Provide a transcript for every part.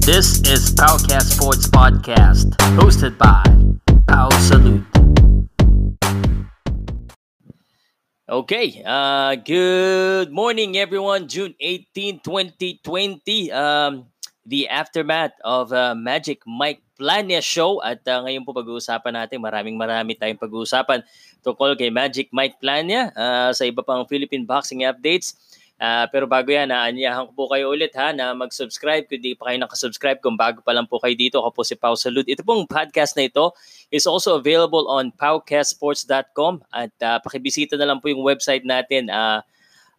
This is Powcast Sports Podcast, hosted by Pow Salute. Okay, uh, good morning everyone. June 18, 2020. Um, the aftermath of uh, Magic Mike Plania show at uh, ngayon po pag-uusapan natin, maraming marami tayong pag-uusapan tungkol kay Magic Mike Plania uh, sa iba pang Philippine boxing updates. Uh, pero bago yan, naanyahan ko po kayo ulit ha na mag-subscribe kung di pa kayo nakasubscribe kung bago pa lang po kayo dito. Ako po si Pau Salud. Ito pong podcast na ito is also available on powcastsports.com at uh, pakibisita na lang po yung website natin. Uh,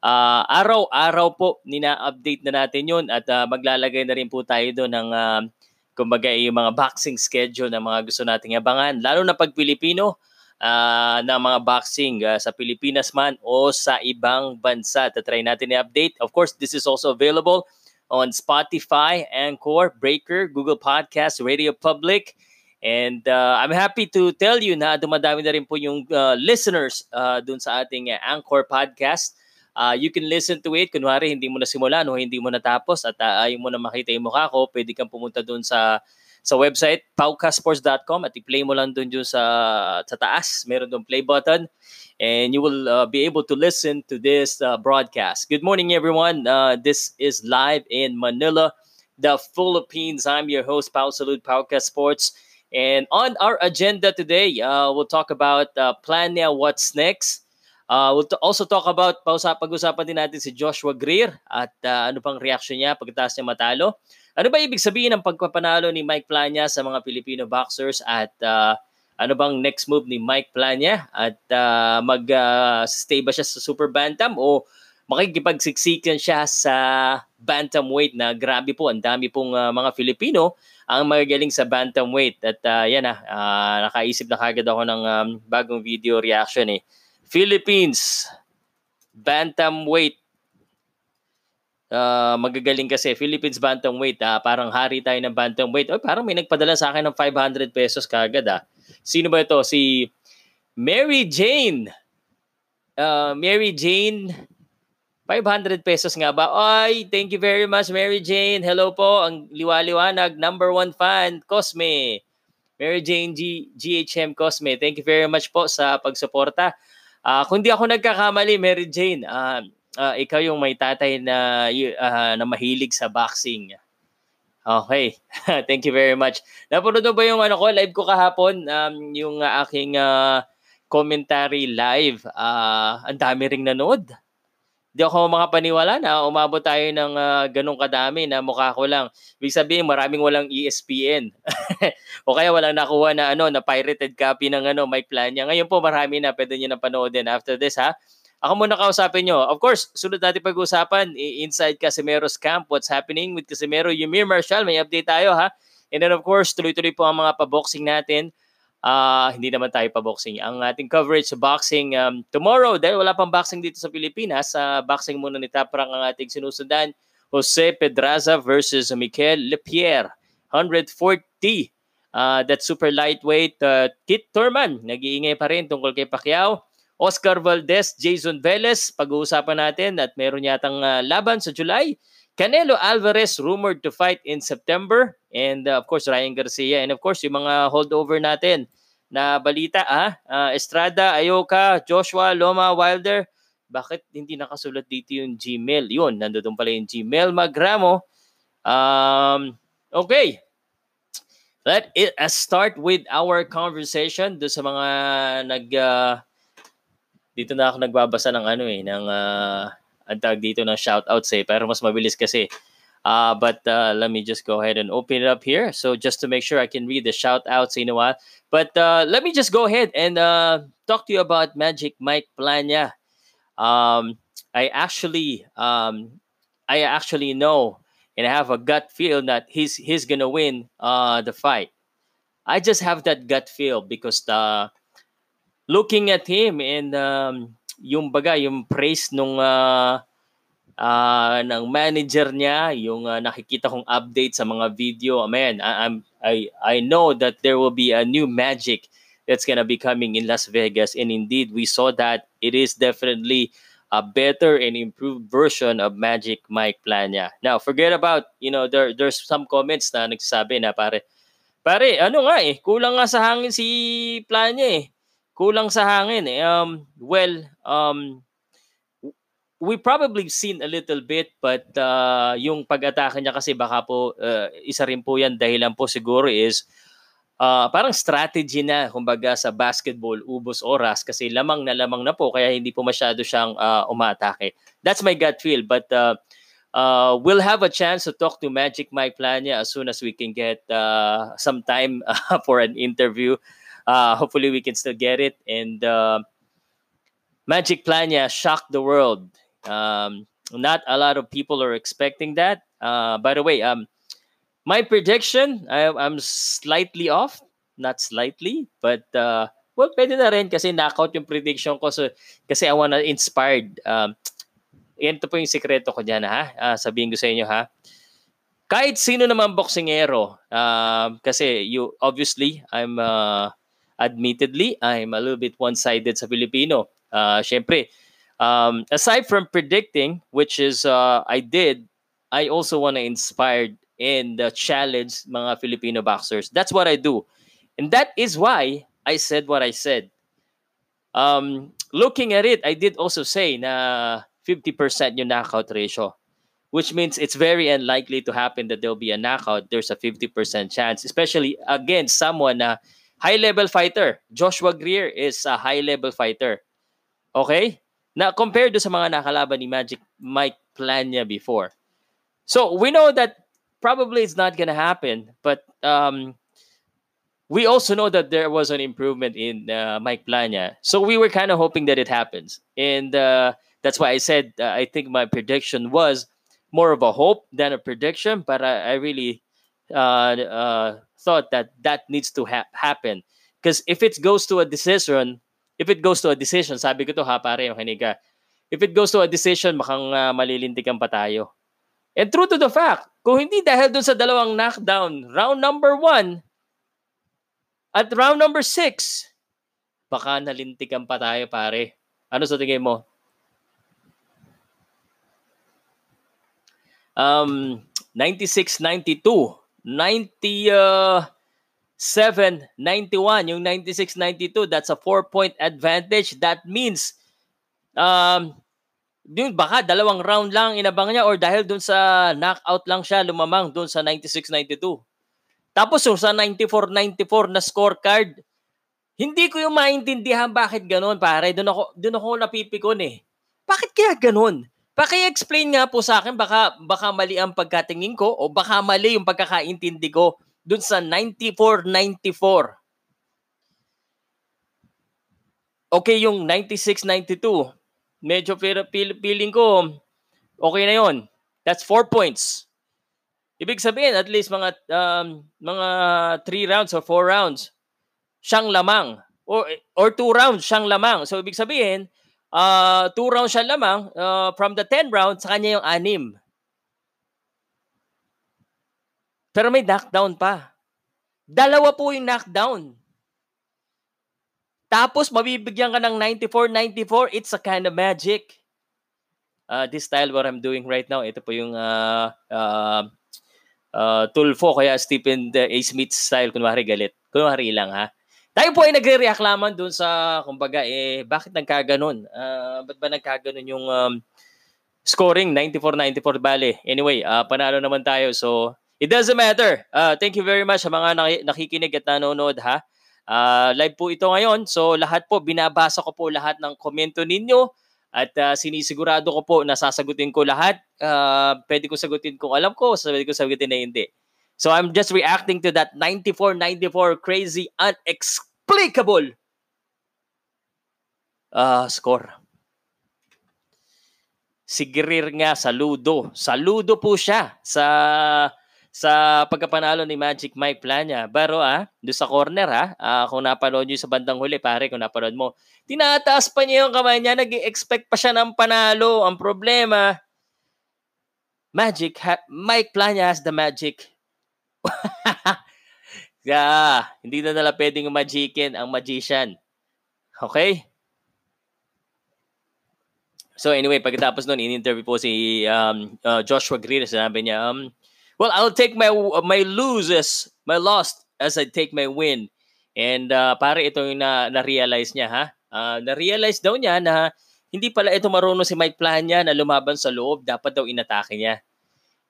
uh, araw-araw po nina-update na natin yun at uh, maglalagay na rin po tayo doon ng uh, kumbaga yung mga boxing schedule na mga gusto nating abangan. Lalo na pag Pilipino, uh, na mga boxing uh, sa Pilipinas man o sa ibang bansa. Tatry natin i-update. Of course, this is also available on Spotify, Anchor, Breaker, Google Podcasts, Radio Public. And uh, I'm happy to tell you na dumadami na rin po yung uh, listeners uh, dun sa ating uh, Anchor podcast. Uh, you can listen to it. Kunwari, hindi mo na simulan o hindi mo natapos at uh, ayaw mo na makita yung mukha ko, pwede kang pumunta doon sa sa website, paukasports.com at i-play mo lang doon yung sa, sa taas. Meron doon play button and you will uh, be able to listen to this uh, broadcast. Good morning, everyone. Uh, this is live in Manila, the Philippines. I'm your host, Pau Salud, Pauka Sports. And on our agenda today, uh, we'll talk about uh, Plania What's Next. Uh, we'll t- also talk about, pausa, pag-usapan din natin si Joshua Greer at uh, ano pang reaction niya pagkatapos niya matalo. Ano ba ibig sabihin ng pagpapanalo ni Mike Plania sa mga Filipino boxers at uh, ano bang next move ni Mike Plania at uh, mag-stay uh, ba siya sa super bantam o makikipagsiksikan siya sa bantamweight na grabe po, ang dami pong uh, mga Filipino ang magagaling sa bantamweight at uh, yan ah, uh, nakaisip na kagad ako ng um, bagong video reaction eh. Philippines bantamweight uh, magagaling kasi Philippines bantamweight ah, parang hari tayo ng bantamweight oh, parang may nagpadala sa akin ng 500 pesos kagad ah sino ba ito si Mary Jane uh, Mary Jane 500 pesos nga ba? Ay, thank you very much, Mary Jane. Hello po, ang liwaliwanag, number one fan, Cosme. Mary Jane G- GHM Cosme. Thank you very much po sa pagsuporta. Uh, kung di ako nagkakamali, Mary Jane, uh, uh, ikaw yung may tatay na, uh, na mahilig sa boxing. Okay. Thank you very much. Napanood ba yung ano ko, live ko kahapon, um, yung uh, aking uh, commentary live. Uh, ang dami ring nanood. Di ako makapaniwala na umabot tayo ng uh, ganong kadami na mukha ko lang. Ibig sabihin, maraming walang ESPN. o kaya walang nakuha na ano na pirated copy ng ano Mike Plania. Ngayon po marami na pwede niyo na panoodin after this ha. Ako muna kausapin nyo. Of course, sunod natin pag-usapan inside Casimero's camp. What's happening with Casimero? Yumir Marshall, may update tayo ha. And then of course, tuloy-tuloy po ang mga pa-boxing natin uh, hindi naman tayo pa-boxing. Ang ating coverage sa boxing um, tomorrow, dahil wala pang boxing dito sa Pilipinas, sa uh, boxing muna ni Taprang ang ating sinusundan. Jose Pedraza versus Mikel Lepierre. 140. Uh, that super lightweight. Uh, Kit Thurman, nag-iingay pa rin tungkol kay Pacquiao. Oscar Valdez, Jason Velez, pag-uusapan natin at meron yatang uh, laban sa July. Canelo Alvarez rumored to fight in September. And uh, of course, Ryan Garcia. And of course, yung mga holdover natin na balita, ah, uh, Estrada, Ayoka, Joshua, Loma, Wilder, bakit hindi nakasulat dito yung Gmail? Yun, nandoon pala yung Gmail. Magramo. Um, okay. Let it uh, start with our conversation do sa mga nag uh, dito na ako nagbabasa ng ano eh ng uh, ang tag dito ng shoutouts eh pero mas mabilis kasi Uh, but uh, let me just go ahead and open it up here. So just to make sure I can read the shout outs in a while. But uh, let me just go ahead and uh, talk to you about Magic Mike Plania. Um, I actually, um, I actually know and I have a gut feel that he's he's gonna win uh, the fight. I just have that gut feel because the looking at him and um, yung baga yung praise nung uh, uh, ng manager niya, yung uh, nakikita kong update sa mga video. Man, I, I'm I I know that there will be a new magic that's gonna be coming in Las Vegas, and indeed we saw that it is definitely a better and improved version of Magic Mike Plania. Now, forget about, you know, there there's some comments na nagsasabi na pare, pare, ano nga eh, kulang nga sa hangin si Plania eh. Kulang sa hangin eh. Um, well, um, we probably seen a little bit but uh, yung pag-atake niya kasi baka po uh, isa rin po yan dahilan po siguro is uh, parang strategy na kumbaga sa basketball ubos oras kasi lamang na lamang na po kaya hindi po masyado siyang uh, umatake. That's my gut feel but uh, uh, we'll have a chance to talk to Magic Mike Plania as soon as we can get uh, some time uh, for an interview. Uh, hopefully we can still get it and uh, Magic Plania shocked the world um, not a lot of people are expecting that. Uh, by the way, um, my prediction, I, I'm slightly off. Not slightly, but uh, well, pwede na rin kasi knockout yung prediction ko. So, kasi I wanna inspired. Um, yan to po yung sekreto ko dyan, ha? Uh, sabihin ko sa inyo, ha? Kahit sino naman boksingero, uh, kasi you, obviously, I'm, uh, admittedly, I'm a little bit one-sided sa Filipino. Uh, Siyempre, um, aside from predicting, which is uh, I did, I also want to inspire and uh, challenge mga Filipino boxers. That's what I do, and that is why I said what I said. Um, looking at it, I did also say na 50% yung knockout ratio, which means it's very unlikely to happen that there'll be a knockout. There's a 50% chance, especially against someone na high-level fighter. Joshua Greer is a high-level fighter. Okay? na compared sa mga nakalaban ni Magic Mike Plania before. So we know that probably it's not gonna happen, but um, we also know that there was an improvement in uh, Mike Plania. So we were kind of hoping that it happens, and uh, that's why I said uh, I think my prediction was more of a hope than a prediction, but I, I really uh, uh, thought that that needs to ha- happen because if it goes to a decision if it goes to a decision, sabi ko to ha, pare, yung hiniga. If it goes to a decision, makang uh, malilintikan pa tayo. And true to the fact, kung hindi dahil dun sa dalawang knockdown, round number one at round number six, baka nalintikan pa tayo, pare. Ano sa tingin mo? Um, 96-92. 90, uh, 791, yung 96-92, that's a 4-point advantage. That means, um, yun, baka dalawang round lang inabang niya or dahil dun sa knockout lang siya lumamang dun sa 96-92. Tapos yung sa 94-94 na scorecard, hindi ko yung maintindihan bakit ganun, pare. Doon ako, doon ako napipikon eh. Bakit kaya ganun? Paki-explain nga po sa akin, baka, baka mali ang pagkatingin ko o baka mali yung pagkakaintindi ko dun sa 94-94. Okay, yung 96-92, medyo feeling ko, okay na yon. That's 4 points. Ibig sabihin, at least mga um, mga 3 rounds or 4 rounds, siyang lamang. Or, or 2 rounds, siyang lamang. So, ibig sabihin, uh, 2 rounds siya lamang. Uh, from the 10 rounds, sa kanya yung 6. Pero may knockdown pa. Dalawa po yung knockdown. Tapos mabibigyan ka ng 94-94, it's a kind of magic. Uh, this style what I'm doing right now, ito po yung uh, uh, uh, Tulfo, kaya Stephen A. Smith style, kunwari galit. Kunwari lang ha. Tayo po ay nagre-reaklaman dun sa, kumbaga, eh, bakit nagkaganon? Uh, ba't ba nagkaganon yung um, scoring? 94-94 bale. Anyway, uh, panalo naman tayo. So, It doesn't matter. Uh, thank you very much sa mga nakikinig at nanonood ha. Uh, live po ito ngayon. So lahat po, binabasa ko po lahat ng komento ninyo at uh, sinisigurado ko po na sasagutin ko lahat. Uh, pwede ko sagutin kung alam ko, pwede ko sagutin na hindi. So I'm just reacting to that 94-94 crazy, unexplicable uh, score. Si Greer nga, saludo. Saludo po siya sa sa pagkapanalo ni Magic Mike Plania. Pero ah, doon sa corner ha, ah, kung napanood nyo sa bandang huli, pare, kung napanood mo, tinataas pa niya yung kamay niya, nag expect pa siya ng panalo. Ang problema, Magic, ha- Mike Plania has the magic. yeah, hindi na nila pwedeng magicin ang magician. Okay? So anyway, pagkatapos noon, in-interview po si um, uh, Joshua Greer. Sinabi niya, um, well, I'll take my my loses, my loss as I take my win. And uh, pare ito yung na, na-realize niya ha. Uh, na-realize daw niya na hindi pala ito marunong si Mike Plania na lumaban sa loob. Dapat daw inatake niya.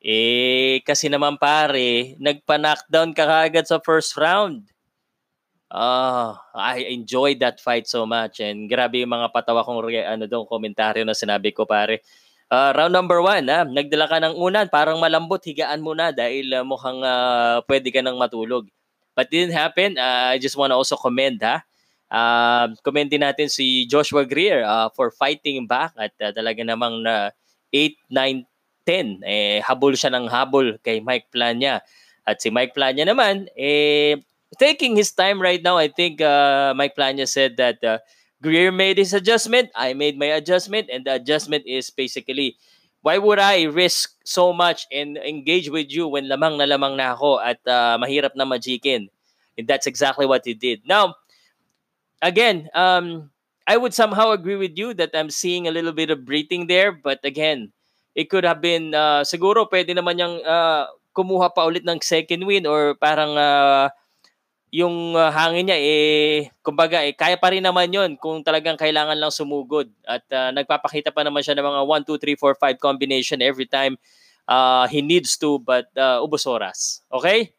Eh, kasi naman pare, nagpa-knockdown ka kagad sa first round. Ah, I enjoyed that fight so much and grabe yung mga patawa kong re- ano doon komentaryo na sinabi ko pare. Uh, round number one, ha? nagdala ka ng unan, parang malambot, higaan mo na dahil uh, mukhang uh, pwede ka nang matulog. But didn't happen. Uh, I just want to also commend ha. Uh, commend din natin si Joshua Greer uh, for fighting back at uh, talaga namang na uh, 8, 9, 10. Eh, habol siya ng habol kay Mike Plania. At si Mike Plania naman, eh, taking his time right now. I think uh, Mike Plania said that uh, Greer made his adjustment. I made my adjustment, and the adjustment is basically, why would I risk so much and engage with you when lamang na lamang na ako at uh, mahirap na majikin? And that's exactly what he did. Now, again, um, I would somehow agree with you that I'm seeing a little bit of breathing there, but again, it could have been uh, siguro pwede naman yung uh, kumuha pa ulit ng second win or parang uh, yung uh, hangin niya eh kumbaga eh kaya pa rin naman yon kung talagang kailangan lang sumugod at uh, nagpapakita pa naman siya ng mga 1 2 3 4 5 combination every time uh, he needs to but uh, ubos oras. Okay?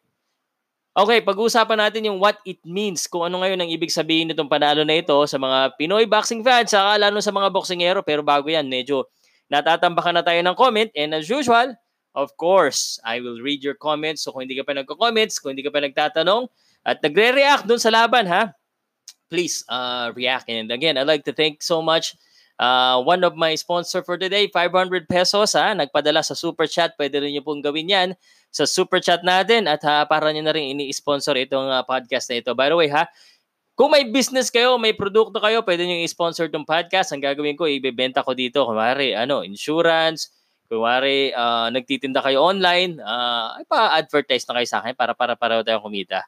Okay, pag-uusapan natin yung what it means, kung ano ngayon ang ibig sabihin nitong panalo na ito sa mga Pinoy boxing fans, saka lalo sa mga boxingero. Pero bago yan, medyo natatambakan na tayo ng comment. And as usual, of course, I will read your comments. So kung hindi ka pa nagko-comments, kung hindi ka pa nagtatanong, at nagre-react dun sa laban ha, please uh, react. And again, I'd like to thank so much uh, one of my sponsor for today, 500 pesos ha, nagpadala sa super chat. Pwede rin niyo pong gawin yan sa super chat natin at ha, para niyo na rin ini-sponsor itong uh, podcast na ito. By the way ha, kung may business kayo, may produkto kayo, pwede niyo i-sponsor itong podcast. Ang gagawin ko, ibebenta ko dito. Kumari, ano, insurance, kumari, uh, nagtitinda kayo online, uh, ay pa-advertise na kayo sa akin para para para tayong kumita.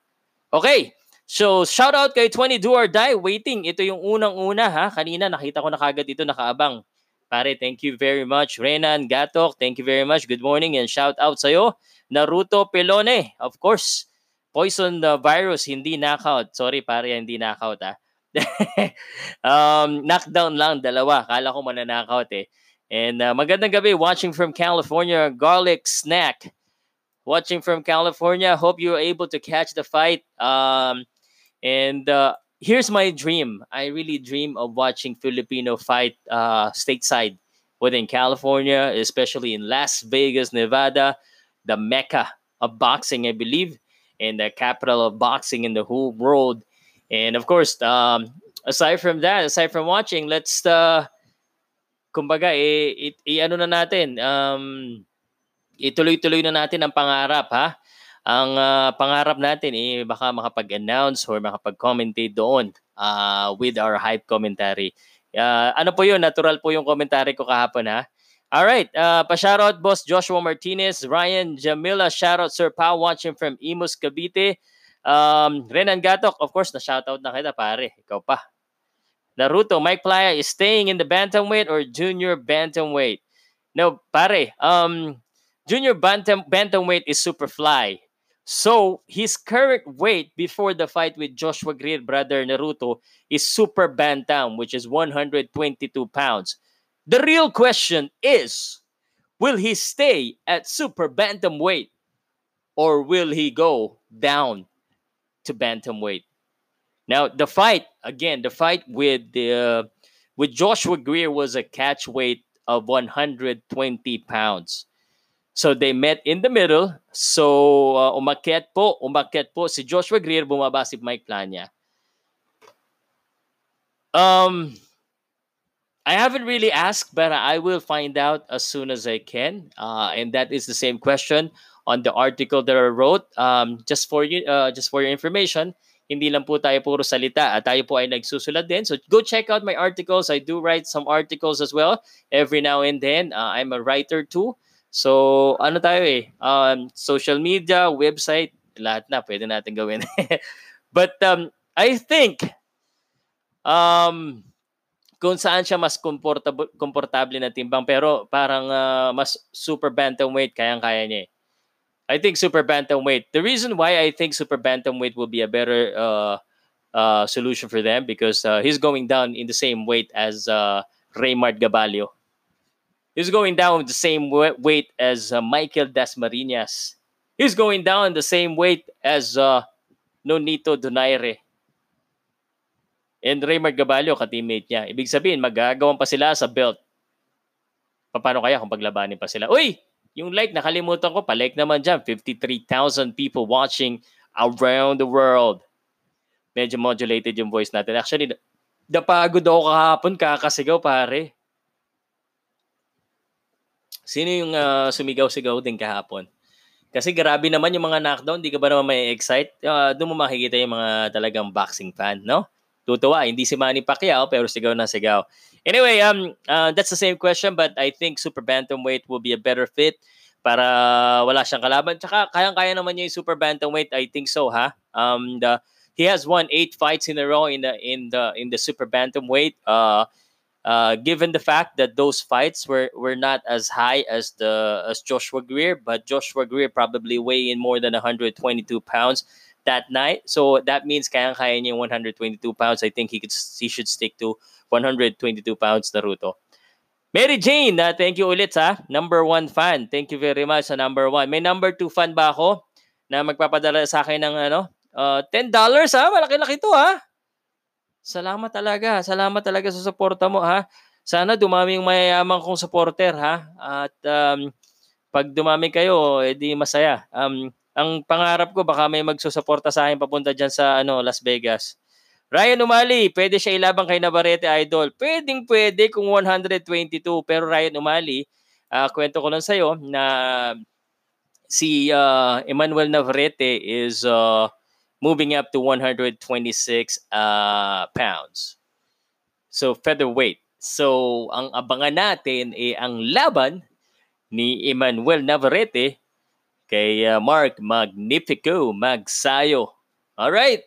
Okay. So, shout out kay 20 Do or Die. Waiting. Ito yung unang-una ha. Kanina nakita ko na kagad ito nakaabang. Pare, thank you very much. Renan Gatok, thank you very much. Good morning and shout out sa'yo. Naruto Pelone, of course. Poison the virus, hindi knockout. Sorry pare, hindi knockout ha. um, knockdown lang, dalawa. Kala ko mananakaut eh. And uh, magandang gabi, watching from California, Garlic Snack watching from California. Hope you're able to catch the fight. Um, and uh, here's my dream. I really dream of watching Filipino fight uh, stateside within California, especially in Las Vegas, Nevada, the mecca of boxing, I believe, and the capital of boxing in the whole world. And of course, um, aside from that, aside from watching, let's uh, kumbaga, eh, it, eh, ano na natin, um, ituloy-tuloy na natin ang pangarap ha. Ang uh, pangarap natin eh baka makapag-announce or makapag-commentate doon uh, with our hype commentary. Uh, ano po yun? Natural po yung commentary ko kahapon ha. Alright, uh, pa-shoutout boss Joshua Martinez, Ryan Jamila, shoutout Sir Pao watching from Imus, Cavite. Um, Renan Gatok, of course, na-shoutout na kita pare. Ikaw pa. Naruto, Mike Playa is staying in the bantamweight or junior bantamweight? No, pare, um, junior bantam bantamweight is super fly. So his current weight before the fight with Joshua Greer, brother Naruto, is Super Bantam, which is 122 pounds. The real question is, will he stay at Super Bantamweight or will he go down to Bantamweight? Now the fight again, the fight with the uh, with Joshua Greer was a catch weight of 120 pounds. So they met in the middle. So uh, umakyat po, umakyat po si Joshua Greer, bumaba si Mike Plania. Um, I haven't really asked, but I will find out as soon as I can. Uh, and that is the same question on the article that I wrote. Um, just for you, uh, just for your information, hindi lang po tayo puro salita. Tayo po ay nagsusulat din. So go check out my articles. I do write some articles as well every now and then. Uh, I'm a writer too. So, ano tayo eh, um, social media, website, lahat na pwede natin gawin. But um, I think um, kung saan siya mas komportable komportable na timbang pero parang uh, mas super bantamweight kayang-kaya niya. Eh. I think super bantamweight. The reason why I think super bantamweight will be a better uh, uh, solution for them because uh, he's going down in the same weight as uh, Raymart Gabalio. He's going down the same weight as uh, Michael Dasmariñas. He's going down the same weight as uh, Nonito Donaire. And Raymar Gabalio, ka-teammate niya. Ibig sabihin, magagawan pa sila sa belt. Paano kaya kung paglabanin pa sila? Uy! Yung like, nakalimutan ko, palike naman dyan. 53,000 people watching around the world. Medyo modulated yung voice natin. Actually, napagod ako kahapon, kakasigaw pare. Sino yung uh, sumigaw-sigaw din kahapon? Kasi grabe naman yung mga knockdown, di ka ba naman may excite? Uh, doon mo makikita yung mga talagang boxing fan, no? Tutuwa. Hindi si Manny Pacquiao pero sigaw na sigaw. Anyway, um, uh, that's the same question but I think super bantamweight will be a better fit para wala siyang kalaban. Tsaka kayang-kaya naman niya yung super bantamweight. I think so, ha? Um, the, he has won eight fights in a row in the in the in the super bantamweight. Uh, uh, given the fact that those fights were were not as high as the as Joshua Greer, but Joshua Greer probably weigh in more than 122 pounds that night. So that means kayang-kaya niya yung 122 pounds. I think he could he should stick to 122 pounds Naruto. Mary Jane, uh, thank you ulit sa number one fan. Thank you very much sa number one. May number two fan ba ako na magpapadala sa akin ng ano, uh, $10 ha? Malaki-laki to ha? Salamat talaga. Salamat talaga sa suporta mo ha. Sana dumami yung mayayaman kong supporter ha. At um, pag dumami kayo, edi masaya. Um, ang pangarap ko baka may magsusuporta sa akin papunta diyan sa ano Las Vegas. Ryan Umali, pwede siya ilabang kay Navarrete Idol. Pwedeng pwede kung 122 pero Ryan Umali, uh, kwento ko lang sa iyo na si uh, Emmanuel Navarrete is uh, moving up to 126 uh, pounds. So featherweight. So ang abangan natin ay eh, ang laban ni Emmanuel Navarrete kay uh, Mark Magnifico Magsayo. All right.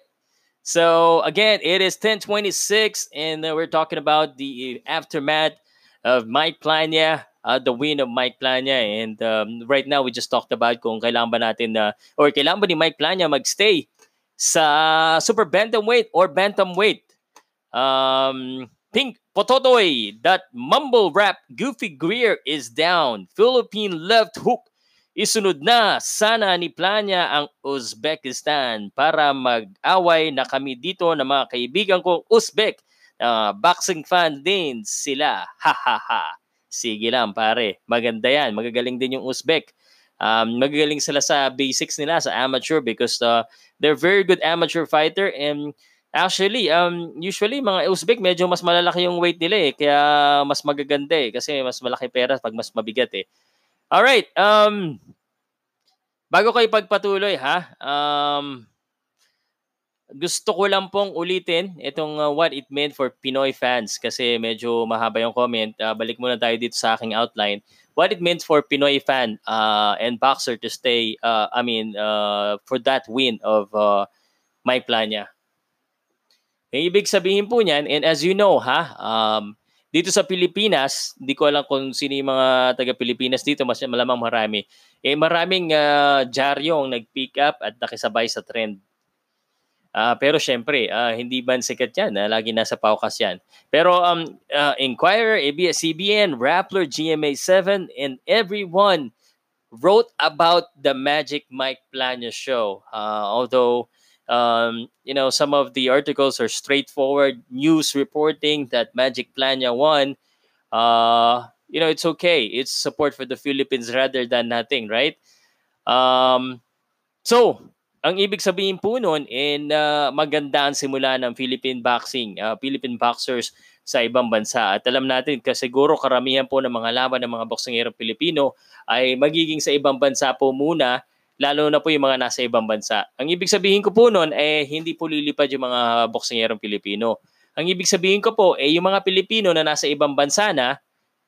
So again, it is 1026 and uh, we're talking about the aftermath of Mike Plania, uh, the win of Mike Plania. And um, right now, we just talked about kung kailangan ba natin na, uh, or kailangan ba ni Mike Plania magstay sa super bantamweight or bantamweight. Um, Pink Pototoy, that mumble rap Goofy Greer is down. Philippine left hook Isunod na sana ni Planya ang Uzbekistan para mag-away na kami dito ng mga kaibigan kong Uzbek. Uh, boxing fan din sila. Ha ha ha. Sige lang pare. Maganda yan. Magagaling din yung Uzbek. Um, magagaling sila sa basics nila sa amateur because uh, they're very good amateur fighter and actually um usually mga Uzbek medyo mas malalaki yung weight nila eh kaya mas magaganda eh kasi mas malaki pera pag mas mabigat eh. All right. Um bago kayo pagpatuloy ha. Um gusto ko lang pong ulitin itong uh, what it meant for Pinoy fans kasi medyo mahaba yung comment. Uh, balik muna tayo dito sa aking outline. What it meant for Pinoy fan uh, and boxer to stay uh, I mean uh, for that win of uh, Mike Plania. Yung ibig sabihin po niyan and as you know ha, um, dito sa Pilipinas, hindi ko alam kung sino yung mga taga-Pilipinas dito, mas malamang marami. Eh maraming uh, dyaryo ang nag-pick up at nakisabay sa trend. Uh, pero syempre, uh, hindi ba sikat yan? Uh, lagi nasa paukas yan. Pero um, uh, Inquirer, ABS-CBN, Rappler, GMA7, and everyone wrote about the Magic Mike Plania show. Uh, although um, you know, some of the articles are straightforward news reporting that Magic Plania won. Uh, you know, it's okay. It's support for the Philippines rather than nothing, right? Um, so, ang ibig sabihin po noon, in uh, maganda ang simula ng Philippine boxing, uh, Philippine boxers sa ibang bansa. At alam natin, kasi siguro karamihan po ng mga laban ng mga boksingero Pilipino ay magiging sa ibang bansa po muna lalo na po yung mga nasa ibang bansa. Ang ibig sabihin ko po noon, eh, hindi po lilipad yung mga boksingerong Pilipino. Ang ibig sabihin ko po, eh, yung mga Pilipino na nasa ibang bansa na,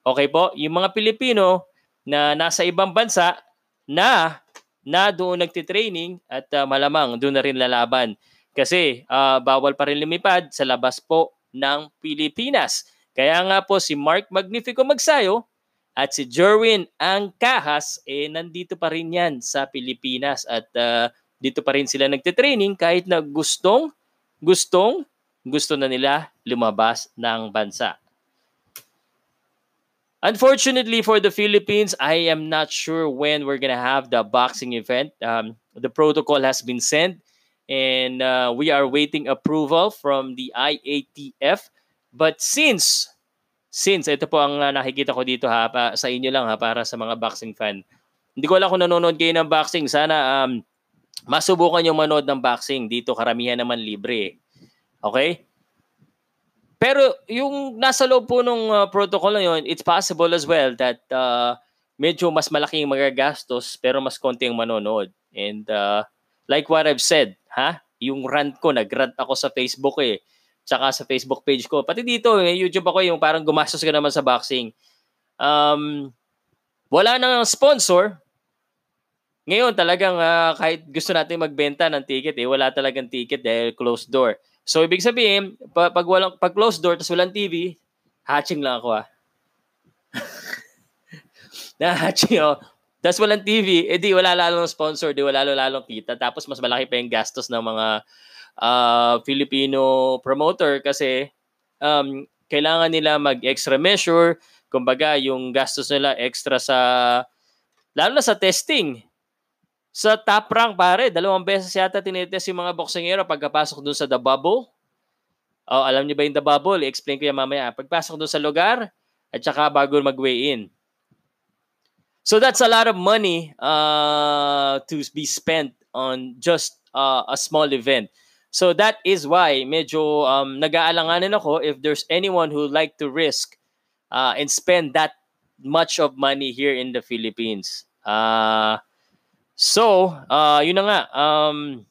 okay po, yung mga Pilipino na nasa ibang bansa na na doon nagtitraining at uh, malamang doon na rin lalaban. Kasi uh, bawal pa rin lumipad sa labas po ng Pilipinas. Kaya nga po si Mark Magnifico Magsayo at si Jerwin Angkahas, eh nandito pa rin yan sa Pilipinas at uh, dito pa rin sila nagte-training kahit na gustong, gustong, gusto na nila lumabas ng bansa. Unfortunately for the Philippines, I am not sure when we're gonna have the boxing event. Um, the protocol has been sent, and uh, we are waiting approval from the IATF. But since since ito po ang uh, nakikita ko dito ha pa, sa inyo lang ha para sa mga boxing fan. Hindi ko alam kung nanonood kayo ng boxing. Sana um, masubukan yung manood ng boxing. Dito karamihan naman libre. Okay? Pero yung nasa loob po ng uh, protocol na yun, it's possible as well that uh, medyo mas malaki yung magagastos pero mas konti yung manonood. And uh, like what I've said, ha? Yung rant ko, nag-rant ako sa Facebook eh. Tsaka sa Facebook page ko. Pati dito, eh, YouTube ako yung parang gumastos ka naman sa boxing. Um, wala nang sponsor. Ngayon talagang uh, kahit gusto natin magbenta ng ticket eh, wala talagang ticket dahil closed door. So, ibig sabihin, pag, pag, walang, pag closed door, tapos walang TV, hatching lang ako ah. Na-hatching ako. Tapos walang TV, edi wala lalong sponsor, di wala lalong kita. Tapos mas malaki pa yung gastos ng mga uh, Filipino promoter kasi um, kailangan nila mag-extra measure. Kumbaga, yung gastos nila extra sa, lalo na sa testing. Sa top rank, pare, dalawang beses yata tinitest yung mga boksingero pagkapasok dun sa The Bubble. Oh, alam niyo ba yung The Bubble? I-explain ko yan mamaya. Pagpasok dun sa lugar, at saka bago mag-weigh in. So that's a lot of money uh, to be spent on just uh, a small event. So that is why medyo um, nag-aalanganin ako if there's anyone who like to risk uh, and spend that much of money here in the Philippines. Uh, So, uh, yun na nga. Um,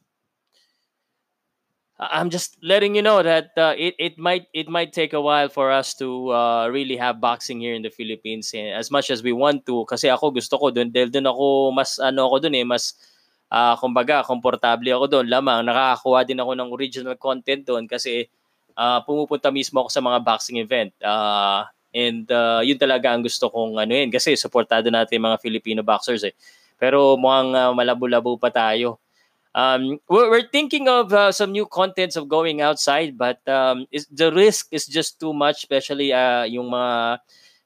I'm just letting you know that uh, it it might it might take a while for us to uh, really have boxing here in the Philippines eh, as much as we want to kasi ako gusto ko doon dahil doon ako mas ano ako doon eh mas uh, kumbaga komportable ako doon lamang nakakakuha din ako ng original content doon kasi uh, pumupunta mismo ako sa mga boxing event uh, and uh, yun talaga ang gusto kong ano yun kasi suportado natin mga Filipino boxers eh pero mukhang uh, malabo-labo pa tayo. Um, we're, we're thinking of uh, some new contents of going outside but um, is, the risk is just too much especially uh, yung mga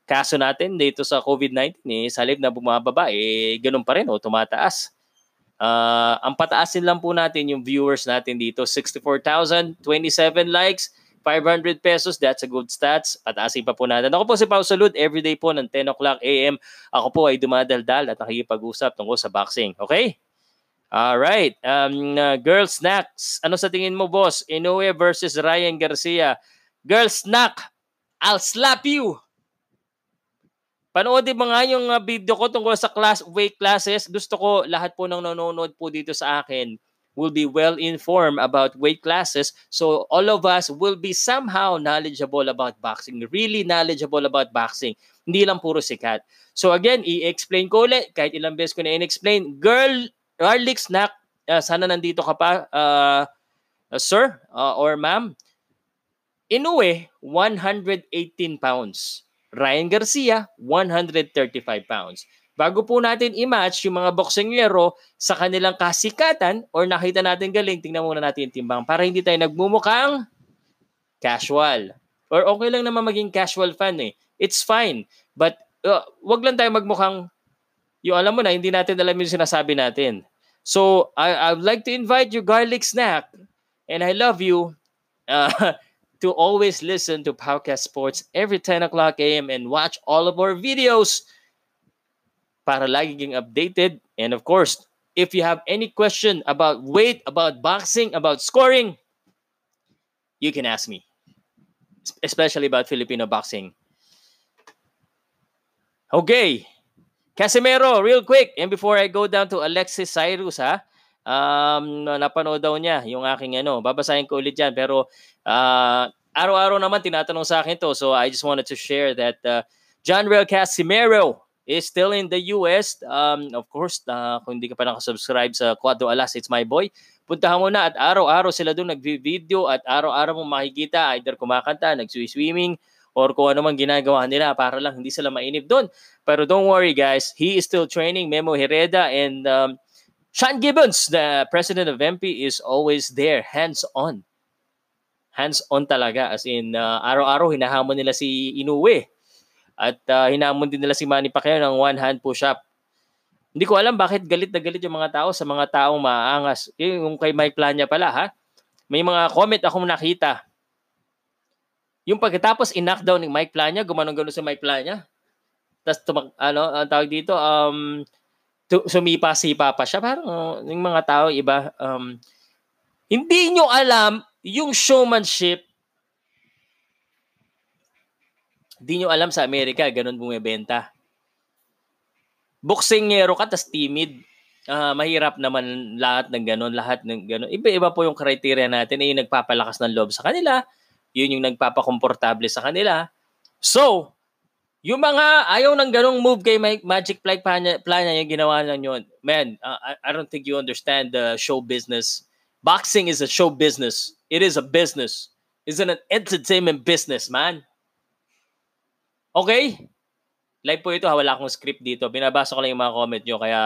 kaso natin dito sa COVID-19 eh, sa na bumababa eh ganun pa rin oh, tumataas. Uh, ang pataasin lang po natin yung viewers natin dito 64,000, 27 likes, 500 pesos, that's a good stats. Pataasin pa po natin. Ako po si Pao Salud, everyday po ng 10 o'clock a.m. Ako po ay dumadaldal at nakikipag-usap tungkol sa boxing. Okay? Alright. Um, uh, girl snacks. Ano sa tingin mo, boss? Inoue versus Ryan Garcia. Girl snack. I'll slap you. Panoodin mo nga yung uh, video ko tungkol sa class weight classes. Gusto ko lahat po ng nanonood po dito sa akin will be well informed about weight classes. So all of us will be somehow knowledgeable about boxing, really knowledgeable about boxing. Hindi lang puro sikat. So again, i-explain ko ulit, kahit ilang beses ko na in-explain, girl, garlic snack, uh, sana nandito ka pa, uh, uh, sir uh, or ma'am. Inoue, 118 pounds. Ryan Garcia, 135 pounds. Bago po natin i-match yung mga boksingero sa kanilang kasikatan or nakita natin galing, tingnan muna natin yung timbang para hindi tayo nagmumukhang casual. Or okay lang naman maging casual fan eh. It's fine. But uh, wag lang tayo magmukhang yung alam mo na, hindi natin alam yung sinasabi natin. So, I, I would like to invite you garlic snack and I love you uh, to always listen to Podcast Sports every 10 o'clock a.m. and watch all of our videos para lagi kang updated. And of course, if you have any question about weight, about boxing, about scoring, you can ask me, especially about Filipino boxing. Okay. Casimero, real quick, and before I go down to Alexis Cyrus, ha, um, napanood daw niya yung aking ano, babasahin ko ulit yan, pero uh, araw-araw naman tinatanong sa akin to, so I just wanted to share that uh, John Real Casimiro is still in the US. Um, of course, uh, kung hindi ka pa nakasubscribe sa Quadro Alas, it's my boy. Puntahan mo na at araw-araw sila doon nag-video at araw-araw mo makikita either kumakanta, nag-swimming, or kung ano man ginagawa nila para lang hindi sila mainip doon. Pero don't worry guys, he is still training Memo Hereda and um, Sean Gibbons, the president of MP, is always there, hands-on. Hands-on talaga. As in, uh, araw-araw hinahamon nila si Inoue. At uh, hinamon din nila si Manny Pacquiao ng one-hand push-up. Hindi ko alam bakit galit na galit yung mga tao sa mga taong maaangas. Yung kay Mike Plania pala ha. May mga comment akong nakita yung pagkatapos in-knockdown ni Mike Plania, gumanong-ganon si Mike Plania. Tapos tumag, ano, ang tawag dito, um, sumipa-sipa pa siya. Parang uh, yung mga tao iba, um, hindi nyo alam yung showmanship. Hindi nyo alam sa Amerika, ganun bumibenta. Boxingero ka, tas timid. Uh, mahirap naman lahat ng ganun, lahat ng ganun. Iba-iba po yung criteria natin, eh, yung nagpapalakas ng loob sa kanila, yun yung nagpapakomportable sa kanila. So, yung mga ayaw ng ganong move kay Magic Flight plan niya yung ginawa lang yun. Man, uh, I, I don't think you understand the show business. Boxing is a show business. It is a business. It's an entertainment business, man. Okay? Live po ito, ha, wala akong script dito. Binabasa ko lang yung mga comment nyo. Kaya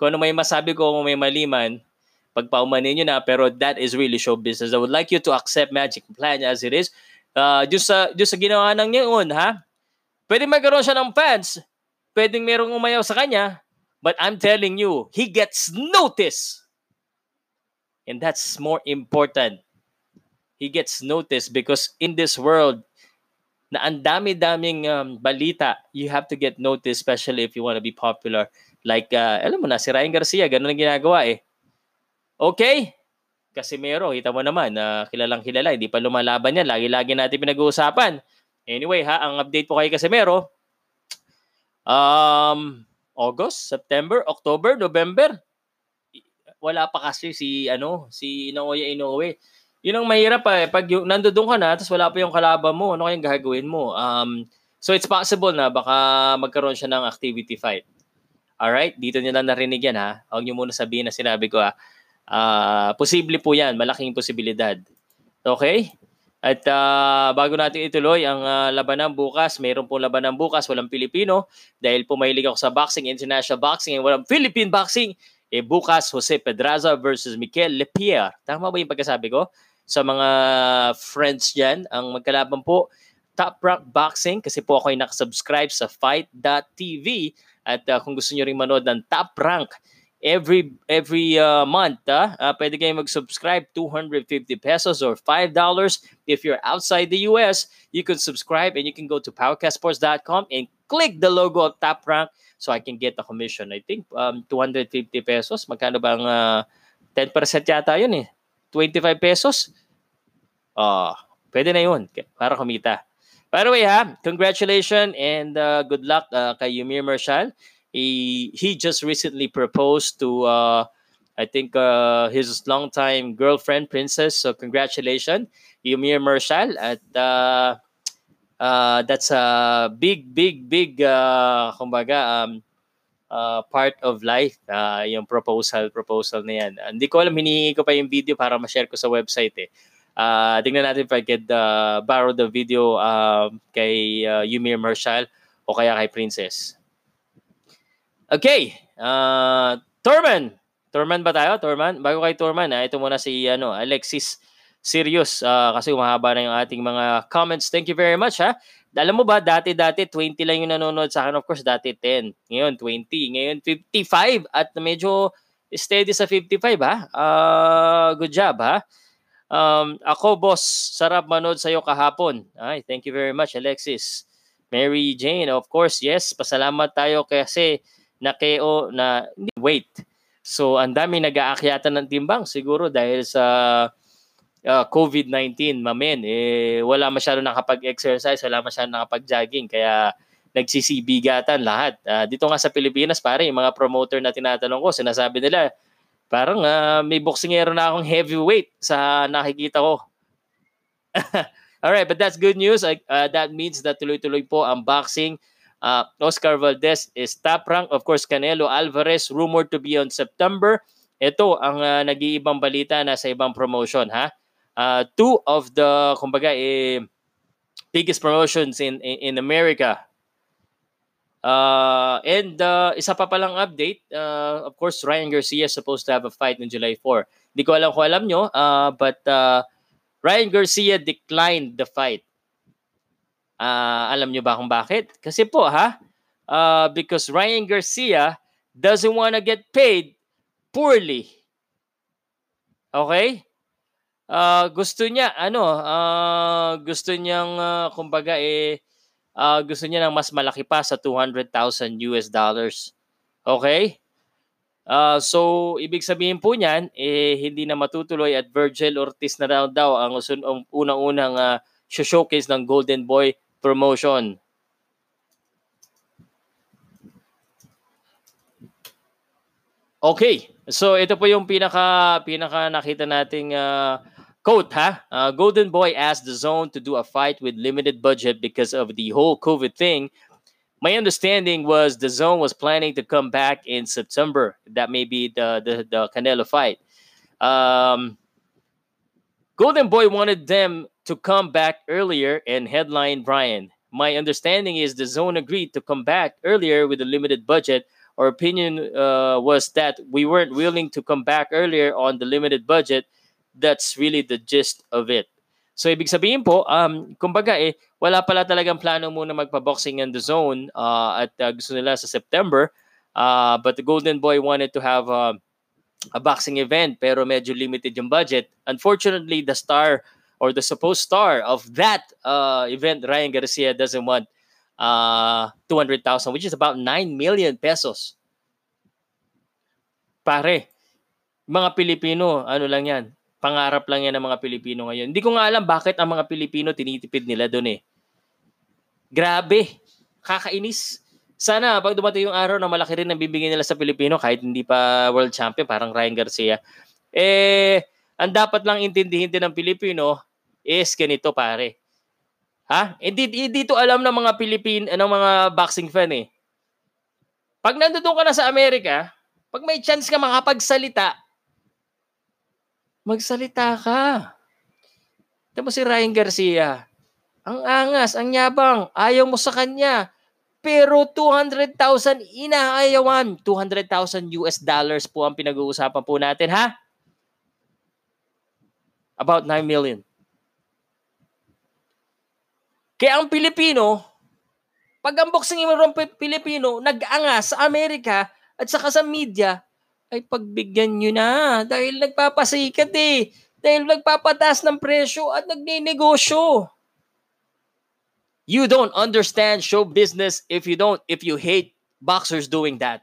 kung ano may masabi ko, kung may maliman, pagpaumanin nyo na, pero that is really show business. I would like you to accept Magic Plan as it is. Uh, just sa, just sa ginawa ng ngayon, ha? Pwede magkaroon siya ng fans. Pwedeng merong umayaw sa kanya. But I'm telling you, he gets notice. And that's more important. He gets notice because in this world, na ang dami-daming um, balita, you have to get notice, especially if you want to be popular. Like, uh, alam mo na, si Ryan Garcia, ganun ang ginagawa eh. Okay? Casimiro, kita mo naman na uh, kilalang kilala, hindi pa lumalaban yan. Lagi-lagi natin pinag-uusapan. Anyway, ha, ang update po kay Casimiro, um, August, September, October, November, wala pa kasi si, ano, si Naoya Inoue. Yun ang mahirap eh. Pag yung, nandoon ka na, tapos wala pa yung kalaban mo, ano kayang gagawin mo? Um, so it's possible na baka magkaroon siya ng activity fight. Alright? Dito nyo lang narinig yan ha. Huwag nyo muna sabihin na sinabi ko ha. Uh, posible po yan, malaking posibilidad. Okay? At uh, bago natin ituloy ang uh, labanan bukas, mayroon pong labanan bukas, walang Pilipino dahil pumahilig ako sa boxing, international boxing, and walang Philippine boxing. Eh bukas, Jose Pedraza versus Mikel Lepierre. Tama ba yung pagkasabi ko? Sa mga friends dyan, ang magkalaban po, Top Rank Boxing kasi po ako ay nakasubscribe sa Fight.tv at uh, kung gusto nyo rin manood ng Top Rank every every uh, month, uh, uh, pwede kayong mag-subscribe 250 pesos or $5. If you're outside the US, you can subscribe and you can go to powercastsports.com and click the logo of Top Rank so I can get a commission. I think um, 250 pesos. Magkano bang uh, 10% yata yun eh. 25 pesos. Uh, pwede na yun para kumita. By the way ha, congratulations and uh, good luck uh, kay Yumir Marshall he he just recently proposed to uh, I think uh, his longtime girlfriend princess. So congratulations, Yumir Marshall. At uh, uh, that's a big, big, big, uh, kumbaga, um, uh, part of life, uh, yung proposal, proposal na yan. Hindi ko alam, hinihingi ko pa yung video para ma-share ko sa website eh. Uh, tingnan natin if I could uh, borrow the video uh, kay uh, Yumir Marshall o kaya kay Princess. Okay. Uh, Torman. Torman ba tayo? Torman? Bago kay Torman, ha? Ah, ito muna si ano, Alexis Sirius uh, kasi umahaba na yung ating mga comments. Thank you very much ha. Alam mo ba, dati-dati 20 lang yung nanonood sa akin. Of course, dati 10. Ngayon 20. Ngayon 55 at medyo steady sa 55 ha. Uh, good job ha. Um, ako, boss, sarap manood sa'yo kahapon. Ay, thank you very much, Alexis. Mary Jane, of course, yes. Pasalamat tayo kasi na KO na weight. So ang dami nag-aakyatan ng timbang siguro dahil sa uh, COVID-19, mamen, eh, wala masyado nakapag-exercise, wala masyado nakapag-jogging, kaya nagsisibigatan lahat. Uh, dito nga sa Pilipinas, pare, yung mga promoter na tinatanong ko, sinasabi nila, parang uh, may boxingero na akong heavyweight sa nakikita ko. Alright, but that's good news. Uh, that means that tuloy-tuloy po ang boxing Uh, Oscar Valdez is top rank. Of course, Canelo Alvarez rumored to be on September. Ito ang uh, nag-iibang balita na sa ibang promotion ha. Uh, two of the kumbaga eh biggest promotions in in, in America. Uh, and uh, isa pa palang update, uh, of course, Ryan Garcia is supposed to have a fight on July 4. Hindi ko alam kung alam nyo, uh, but uh, Ryan Garcia declined the fight. Uh, alam nyo ba kung bakit? Kasi po ha, uh, because Ryan Garcia doesn't want to get paid poorly. Okay? Uh, gusto niya, ano, uh, gusto niyang, uh, kumbaga, eh, uh, gusto niya ng mas malaki pa sa 200,000 US dollars. Okay? Uh, so, ibig sabihin po niyan, eh, hindi na matutuloy at Virgil Ortiz na daw, daw ang, ang unang-unang uh, showcase ng Golden Boy promotion. Okay. So ito po yung pinaka pinaka nakita nating uh, quote ha. Uh, Golden Boy asked the zone to do a fight with limited budget because of the whole COVID thing. My understanding was the zone was planning to come back in September. That may be the the, the Canelo fight. Um, Golden Boy wanted them to come back earlier and headline Brian. My understanding is the zone agreed to come back earlier with a limited budget our opinion uh, was that we weren't willing to come back earlier on the limited budget. That's really the gist of it. So ibig sabihin po, um, kumbaga eh, wala pala talagang plano muna magpa-boxing in the zone uh, at uh, gusto nila sa September. Uh, but the Golden Boy wanted to have uh, a boxing event pero medyo limited yung budget. Unfortunately, the star or the supposed star of that uh, event, Ryan Garcia, doesn't want uh, 200,000 which is about 9 million pesos. Pare, mga Pilipino, ano lang yan, pangarap lang yan ng mga Pilipino ngayon. Hindi ko nga alam bakit ang mga Pilipino tinitipid nila doon eh. Grabe, kakainis. Sana pag dumating yung araw na malaki rin ang bibigyan nila sa Pilipino kahit hindi pa world champion, parang Ryan Garcia. Eh, ang dapat lang intindihin din ng Pilipino is ganito pare Ha? Hindi, eh, dito alam ng mga Pilipin, ng mga boxing fan eh. Pag nandoon ka na sa Amerika, pag may chance ka makapagsalita, magsalita ka. Ito mo si Ryan Garcia. Ang angas, ang yabang, ayaw mo sa kanya. Pero 200,000 inaayawan. 200,000 US dollars po ang pinag-uusapan po natin, ha? About 9 million. Kaya ang Pilipino, pag ang boxing ng Pilipino nag-anga sa Amerika at saka sa media, ay pagbigyan nyo na dahil nagpapasikat eh. Dahil nagpapataas ng presyo at nagninegosyo. You don't understand show business if you don't, if you hate boxers doing that.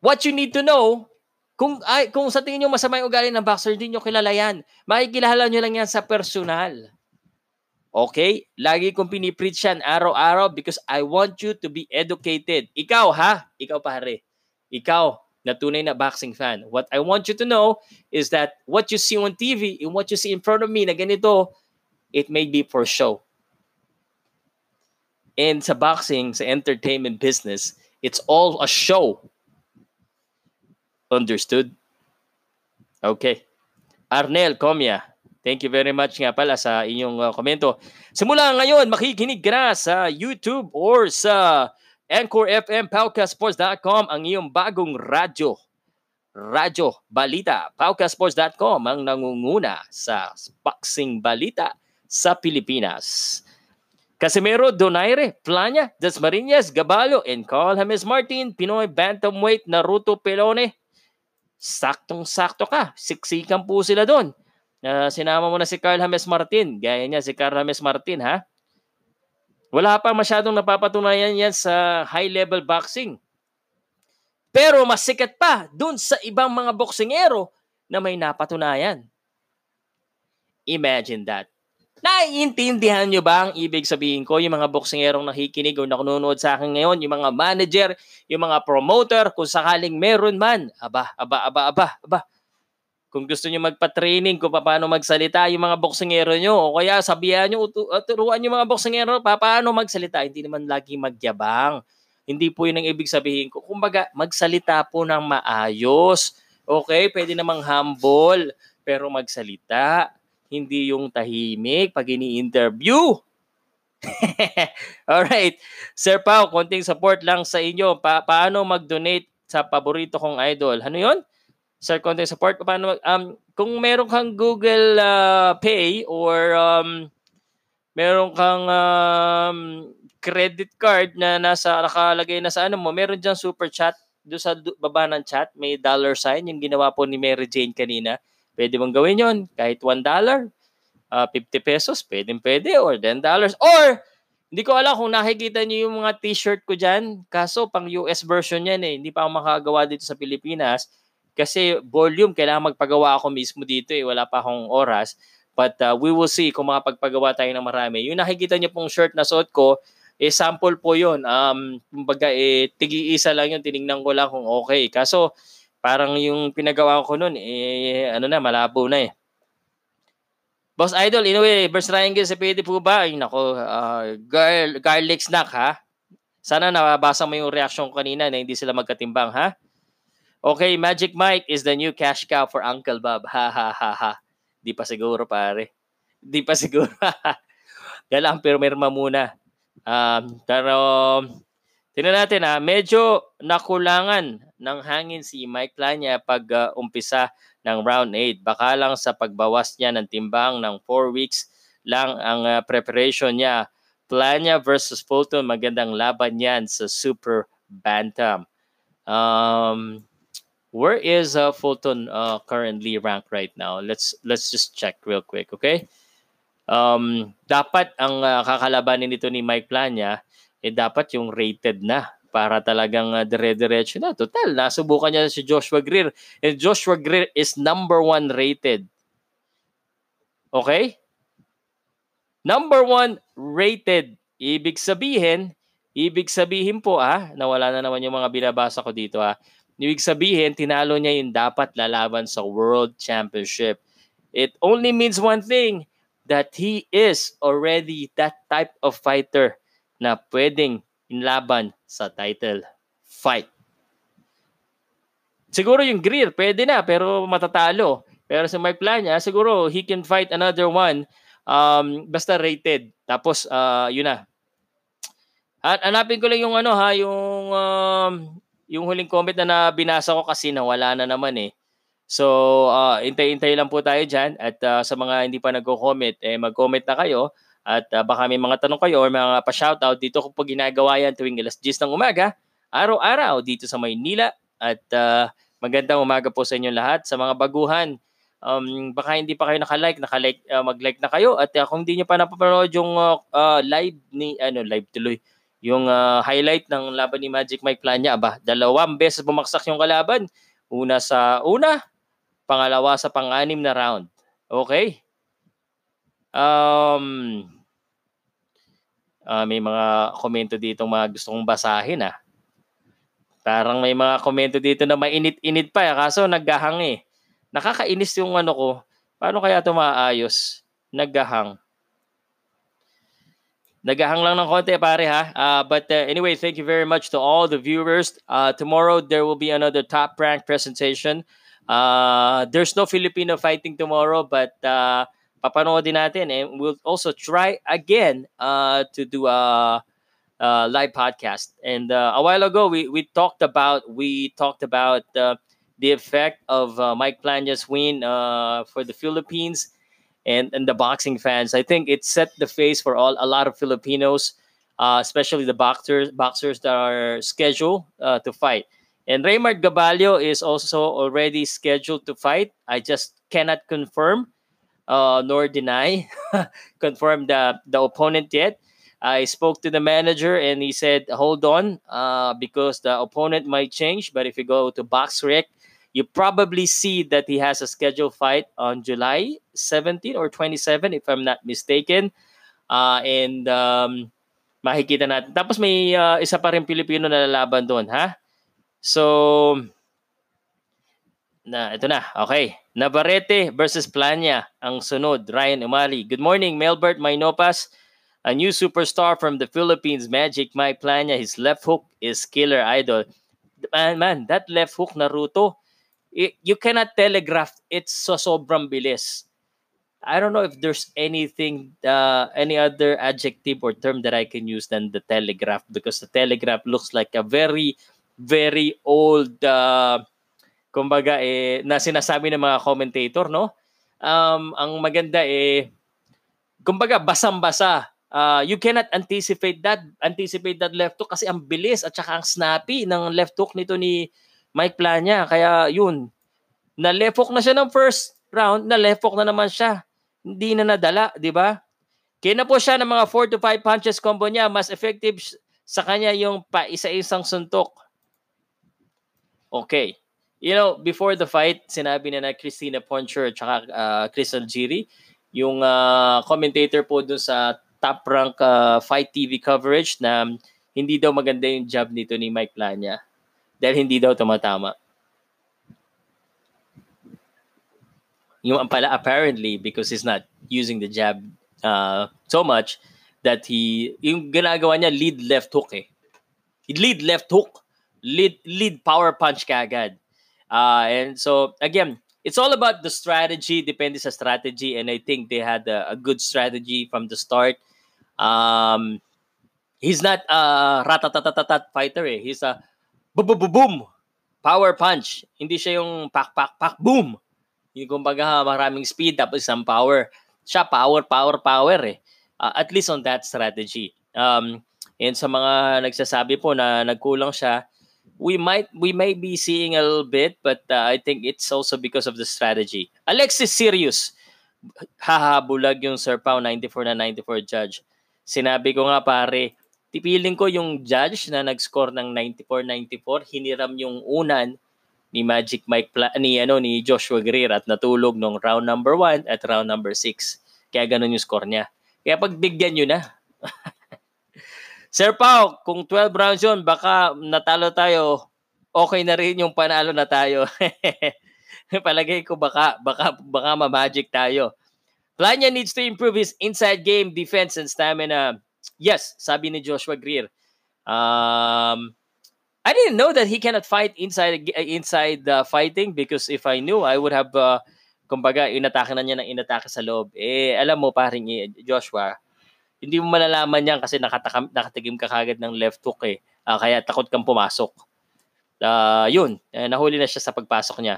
What you need to know, kung, ay, kung sa tingin nyo masama yung ugali ng boxer, hindi nyo kilala yan. Makikilala nyo lang yan sa personal. Okay? Lagi kong pinipreach yan araw-araw because I want you to be educated. Ikaw ha? Ikaw pare. Ikaw na tunay na boxing fan. What I want you to know is that what you see on TV and what you see in front of me na ganito, it may be for show. And sa boxing, sa entertainment business, it's all a show. Understood? Okay. Arnel Comia, Thank you very much nga pala sa inyong uh, komento. Simula ngayon, makikinig ka na sa YouTube or sa Anchor FM, paukasports.com, ang iyong bagong radyo. Radyo Balita. Paukasports.com ang nangunguna sa boxing balita sa Pilipinas. Casimiro Donaire, Planya, Dasmariñas, Gabalo, and Carl James Martin, Pinoy Bantamweight, Naruto Pelone. Saktong-sakto ka. Siksikan po sila doon uh, sinama mo na si Carl James Martin. Gaya niya si Carl James Martin ha. Wala pa masyadong napapatunayan yan sa high-level boxing. Pero mas sikat pa dun sa ibang mga boksingero na may napatunayan. Imagine that. Naiintindihan nyo ba ang ibig sabihin ko? Yung mga boksingerong nakikinig o nakununood sa akin ngayon, yung mga manager, yung mga promoter, kung sakaling meron man, aba, aba, aba, aba, aba, kung gusto niyo magpa-training kung paano magsalita yung mga boksingero niyo o kaya sabihan niyo turuan yung mga boksingero paano magsalita, hindi naman lagi magyabang. Hindi po 'yun ang ibig sabihin ko. Kumbaga, magsalita po ng maayos. Okay, pwede namang humble, pero magsalita. Hindi yung tahimik pag ini-interview. Alright. Sir Pao, konting support lang sa inyo. Pa- paano mag-donate sa paborito kong idol? Ano yon? Sir, konting support. Paano mag- um, kung meron kang Google uh, Pay or um, meron kang um, credit card na nasa nakalagay na sa ano mo, meron diyan super chat do sa baba ng chat, may dollar sign yung ginawa po ni Mary Jane kanina. Pwede mong gawin yon kahit $1, uh, 50 pesos, pwede pwede, or $10. Or, hindi ko alam kung nakikita niyo yung mga t-shirt ko dyan. Kaso, pang US version yan eh. Hindi pa ako makagawa dito sa Pilipinas. Kasi volume, kailangan magpagawa ako mismo dito eh. Wala pa akong oras. But uh, we will see kung makapagpagawa tayo ng marami. Yung nakikita niyo pong shirt na suot ko, eh sample po 'yon. Um kumbaga eh tigi-isa lang 'yung tiningnan ko lang kung okay. Kaso parang yung pinagawa ko noon eh ano na malabo na eh. Boss Idol, in a way, Burst Triangle sa pwede po ba? Ay nako, uh, gar- garlic snack ha. Sana nabasa mo yung reaction kanina na hindi sila magkatimbang ha. Okay, Magic Mike is the new cash cow for Uncle Bob. Ha ha ha ha. Di pa siguro pare. Di pa siguro. Kailangan pero merma muna. Um, pero tingnan natin ha, medyo nakulangan ng hangin si Mike Lanya pag uh, umpisa ng round 8. Baka lang sa pagbawas niya ng timbang ng 4 weeks lang ang uh, preparation niya. Planya versus Fulton, magandang laban yan sa Super Bantam. Um, where is uh, Fulton uh, currently ranked right now? Let's let's just check real quick, okay? um, dapat ang uh, kakalabanin nito ni Mike Plania eh dapat yung rated na para talagang uh, dire-diretso na. Total, nasubukan niya si Joshua Greer. And Joshua Greer is number one rated. Okay? Number one rated. Ibig sabihin, ibig sabihin po ah, nawala na naman yung mga binabasa ko dito ah. Ibig sabihin, tinalo niya yung dapat lalaban sa World Championship. It only means one thing that he is already that type of fighter na pwedeng inlaban sa title fight. Siguro yung Greer, pwede na, pero matatalo. Pero sa Mike Plania, siguro he can fight another one um, basta rated. Tapos, uh, yun na. At hanapin ko lang yung ano ha, yung um, yung huling comment na nabinasa ko kasi nawala na naman eh. So, uh, intay-intay lang po tayo dyan. At uh, sa mga hindi pa nagko-comment, eh, mag-comment na kayo. At uh, baka may mga tanong kayo or mga pa-shoutout dito ko po ginagawa yan tuwing alas 10 ng umaga, araw-araw dito sa Maynila. At uh, magandang umaga po sa inyo lahat. Sa mga baguhan, um, baka hindi pa kayo naka-like, naka-like, uh, mag-like na kayo. At uh, kung hindi niyo pa napapanood yung uh, uh, live ni, ano, live tuloy, yung uh, highlight ng laban ni Magic Mike Plania, ba, dalawang beses bumaksak yung kalaban. Una sa, una, pangalawa sa pang-anim na round. Okay? Um, uh, may mga komento dito mga gusto kong basahin ah. Parang may mga komento dito na mainit-init pa eh, kaso naggahang eh. Nakakainis yung ano ko. Paano kaya ito maayos? Naggahang. Nagahang lang ng konti pare ha. Uh, but uh, anyway, thank you very much to all the viewers. Uh, tomorrow there will be another top rank presentation Uh, there's no Filipino fighting tomorrow, but uh, papanoodin natin. And we'll also try again uh, to do a, live podcast. And uh, a while ago, we, we talked about we talked about uh, the effect of uh, Mike Plania's win uh, for the Philippines and, and the boxing fans. I think it set the face for all a lot of Filipinos, uh, especially the boxers boxers that are scheduled to fight. And Raymond Gabalio is also already scheduled to fight. I just cannot confirm uh, nor deny confirm the, the opponent yet. I spoke to the manager and he said, hold on, uh, because the opponent might change. But if you go to BoxRec, you probably see that he has a scheduled fight on July 17 or 27, if I'm not mistaken. Uh, and um, makikita natin. Tapos may uh, isa pa rin Pilipino na lalaban doon, ha? So, na ito na. Okay. Navarrete versus Plania ang sunod. Ryan Umali. Good morning, Melbert Mainopas. A new superstar from the Philippines, Magic Mike Plania. His left hook is killer idol. Man, man, that left hook Naruto, it, you cannot telegraph. It's so sobrang bilis. I don't know if there's anything, uh, any other adjective or term that I can use than the telegraph because the telegraph looks like a very, very old, uh, kumbaga, eh, na sinasabi ng mga commentator, no? Um, ang maganda eh, kumbaga, basang-basa. Uh, you cannot anticipate that, anticipate that left hook kasi ang bilis at saka ang snappy ng left hook nito ni Mike Plania. Kaya yun, na left hook na siya ng first round, na left hook na naman siya hindi na nadala, di ba? Kaya po siya ng mga 4 to 5 punches combo niya, mas effective sa kanya yung pa isa-isang suntok. Okay. You know, before the fight, sinabi na na Christina Poncher at saka uh, Chris Algiri, yung uh, commentator po dun sa top rank uh, fight TV coverage na hindi daw maganda yung job nito ni Mike Plania dahil hindi daw tumatama. yung pala apparently because he's not using the jab uh, so much that he yung ginagawa niya lead left hook eh. Lead left hook, lead lead power punch kagad. Uh, and so again, it's all about the strategy, depende sa strategy and I think they had a, a good strategy from the start. Um, he's not a ratatatatat fighter eh. He's a boom power punch. Hindi siya yung pak pak pak boom yung kumbaga maraming speed tapos isang power. Siya power, power, power eh. Uh, at least on that strategy. Um, and sa mga nagsasabi po na nagkulang siya, we might we may be seeing a little bit but uh, I think it's also because of the strategy. Alexis Sirius, hahabulag yung Sir Pao 94 na 94 judge. Sinabi ko nga pare, tipiling ko yung judge na nag-score ng 94-94, hiniram yung unan ni Magic Mike Pla- ni ano ni Joshua Greer at natulog nung round number 1 at round number 6. Kaya ganun yung score niya. Kaya pagbigyan niyo na. Sir Pau, kung 12 rounds yun, baka natalo tayo, okay na rin yung panalo na tayo. Palagay ko baka, baka, baka ma-magic tayo. Plania needs to improve his inside game, defense, and stamina. Yes, sabi ni Joshua Greer. Um, I didn't know that he cannot fight inside inside uh, fighting because if I knew, I would have uh, kumbaga inatake na niya ng inatake sa loob. Eh alam mo paring eh, Joshua, hindi mo malalaman yan kasi nakatakam, nakatigim ka kagad ng left hook eh. Uh, kaya takot kang pumasok. Uh, yun, eh, nahuli na siya sa pagpasok niya.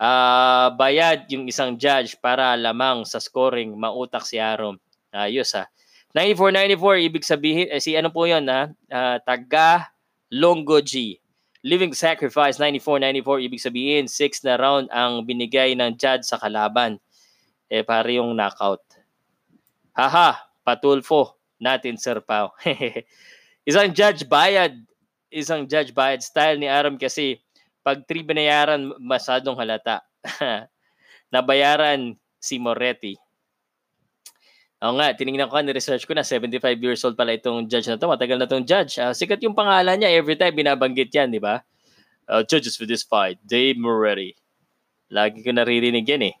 Uh, bayad yung isang judge para lamang sa scoring mautak si Arom. Ayos uh, ha. 94-94, ibig sabihin, eh, si ano po yun ha, uh, taga Longo G. Living Sacrifice 94-94, ibig sabihin 6 na round ang binigay ng judge sa kalaban. Eh pare yung knockout. Haha, patulfo natin Sir Pao. isang judge bayad, isang judge bayad style ni Aram kasi pag 3 binayaran masadong halata. Nabayaran si Moretti. Oo nga, tinignan ko, ni-research ko na 75 years old pala itong judge na to. Matagal na itong judge. Uh, sikat yung pangalan niya. Every time binabanggit yan, di ba? Uh, judges for this fight, Dave Moretti. Lagi ko naririnig yan eh.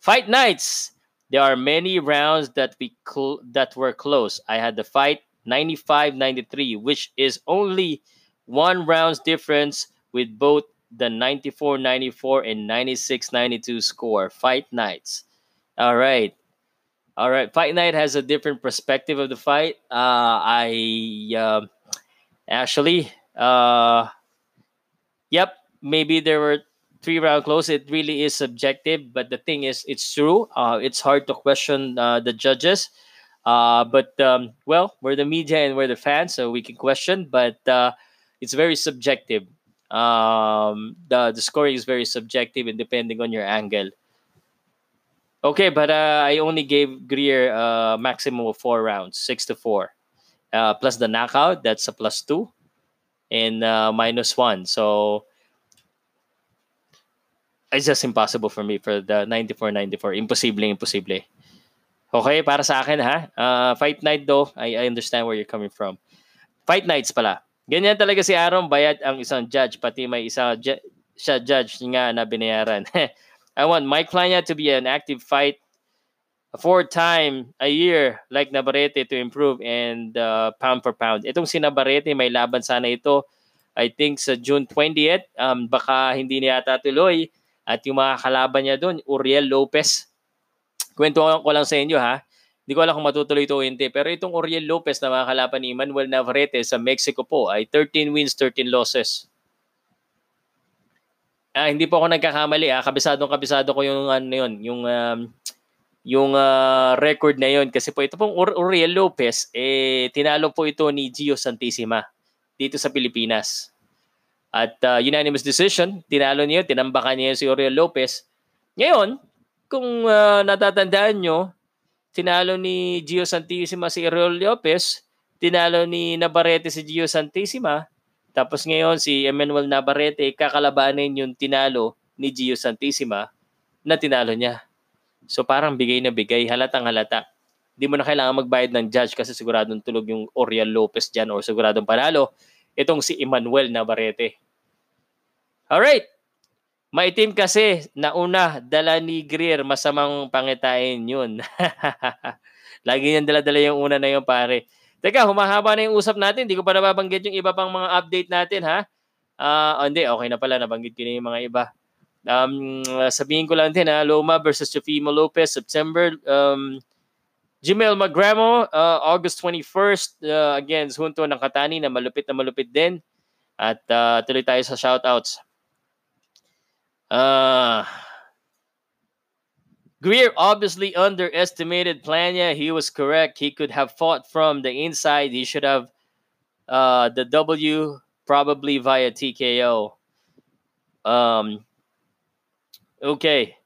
Fight nights. There are many rounds that we cl- that were close. I had the fight 95-93, which is only one round's difference with both the 94-94 and 96-92 score. Fight nights. All right. All right, Fight Night has a different perspective of the fight. Uh, I uh, actually, uh, yep, maybe there were three round close. It really is subjective, but the thing is, it's true. Uh, it's hard to question uh, the judges. Uh, but um, well, we're the media and we're the fans, so we can question. But uh, it's very subjective. Um, the the scoring is very subjective and depending on your angle. Okay, but uh, I only gave Greer a uh, maximum of four rounds, six to four, uh, plus the knockout. That's a plus two, and uh, minus one. So it's just impossible for me for the 94-94. Imposible, imposible. Okay, para sa akin ha. Uh, fight night though, I, I understand where you're coming from. Fight nights pala. Ganyan talaga si Aaron Bayad ang isang judge, pati may isa ju- siya judge nga na binayaran. I want Mike Plania to be an active fight four time a year like Navarrete to improve and uh, pound for pound. Itong si Navarrete, may laban sana ito. I think sa June 20th, um, baka hindi niya yata tuloy. At yung mga kalaban niya doon, Uriel Lopez. kwento ko lang sa inyo ha. Hindi ko alam kung matutuloy ito o hindi. Pero itong Oriel Lopez na mga kalaban ni Manuel Navarrete sa Mexico po ay 13 wins, 13 losses. Ah, hindi po ako nagkakamali ah. Kabisadong kabisado ko yung ano yun, yung um, yung uh, record na yon kasi po ito pong Uriel Lopez eh tinalo po ito ni Gio Santissima dito sa Pilipinas. At uh, unanimous decision, tinalo niya, tinambakan niya si Uriel Lopez. Ngayon, kung uh, natatandaan nyo, tinalo ni Gio Santissima si Uriel Lopez, tinalo ni Navarrete si Gio Santissima, tapos ngayon si Emmanuel Navarrete kakalabanin yung tinalo ni Gio Santissima na tinalo niya. So parang bigay na bigay, halatang halata. Hindi mo na kailangan magbayad ng judge kasi siguradong tulog yung Oriel Lopez dyan or siguradong panalo itong si Emmanuel Navarrete. Alright. Maitim kasi, nauna, dala ni Greer, masamang pangitain yun. Lagi niyan dala-dala yung una na yung pare. Teka, humahaba na yung usap natin. Hindi ko pa nababanggit yung iba pang mga update natin, ha? Ah, uh, hindi, okay na pala. Nabanggit ko na yung mga iba. Um, sabihin ko lang din, ha? Loma versus Jofimo Lopez, September. Um, Jimel Magramo, uh, August 21st, uh, against Junto ng Katani na malupit na malupit din. At uh, tuloy tayo sa shoutouts. Uh, Greer obviously underestimated Plania. He was correct. He could have fought from the inside. He should have uh, the W probably via TKO. Um, okay.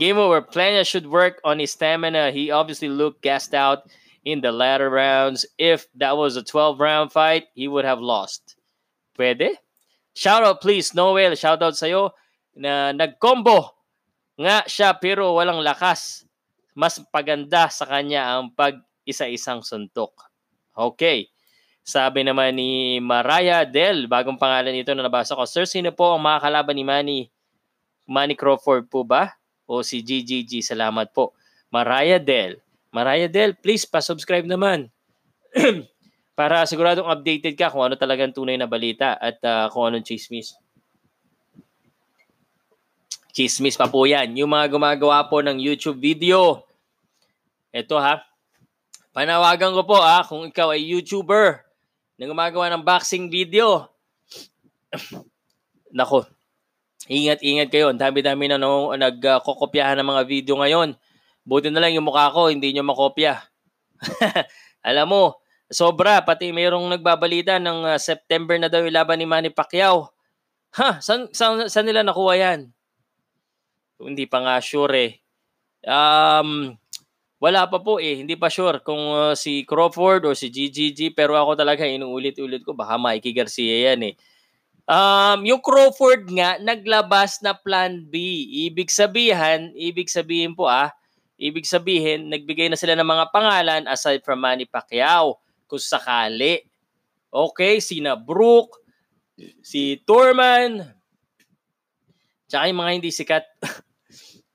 Game over. Plania should work on his stamina. He obviously looked gassed out in the latter rounds. If that was a 12 round fight, he would have lost. Pwede? Shout out please, Noel. Shout out sa'yo. Na nagkombo nga siya pero walang lakas. Mas paganda sa kanya ang pag-isa-isang suntok. Okay. Sabi naman ni Mariah Del, bagong pangalan ito na nabasa ko. Sir, sino po ang mga kalaban ni Manny? Manny Crawford po ba? O si GGG? Salamat po. Mariah Del. Mariah Del, please pa-subscribe naman. Para siguradong updated ka kung ano talagang tunay na balita at uh, kung anong chismis. Chismis pa po yan. Yung mga gumagawa po ng YouTube video. Ito ha. Panawagan ko po ha, kung ikaw ay YouTuber na gumagawa ng boxing video. Nako, ingat-ingat kayo. Dami-dami na no, nagkokopyahan ng mga video ngayon. Buti na lang yung mukha ko, hindi nyo makopya. Alam mo, sobra. Pati mayroong nagbabalita ng uh, September na daw yung laban ni Manny Pacquiao. Ha, saan, saan, saan nila nakuha yan? Hindi pa nga sure eh. Um, wala pa po eh. Hindi pa sure kung uh, si Crawford or si GGG. Pero ako talaga inuulit-ulit ko. Baka Mikey Garcia yan eh. Um, yung Crawford nga, naglabas na plan B. Ibig sabihin, ibig sabihin po ah, ibig sabihin, nagbigay na sila ng mga pangalan aside from Manny Pacquiao. Kung sakali. Okay, sina Brooke, si Torman, tsaka yung mga hindi sikat.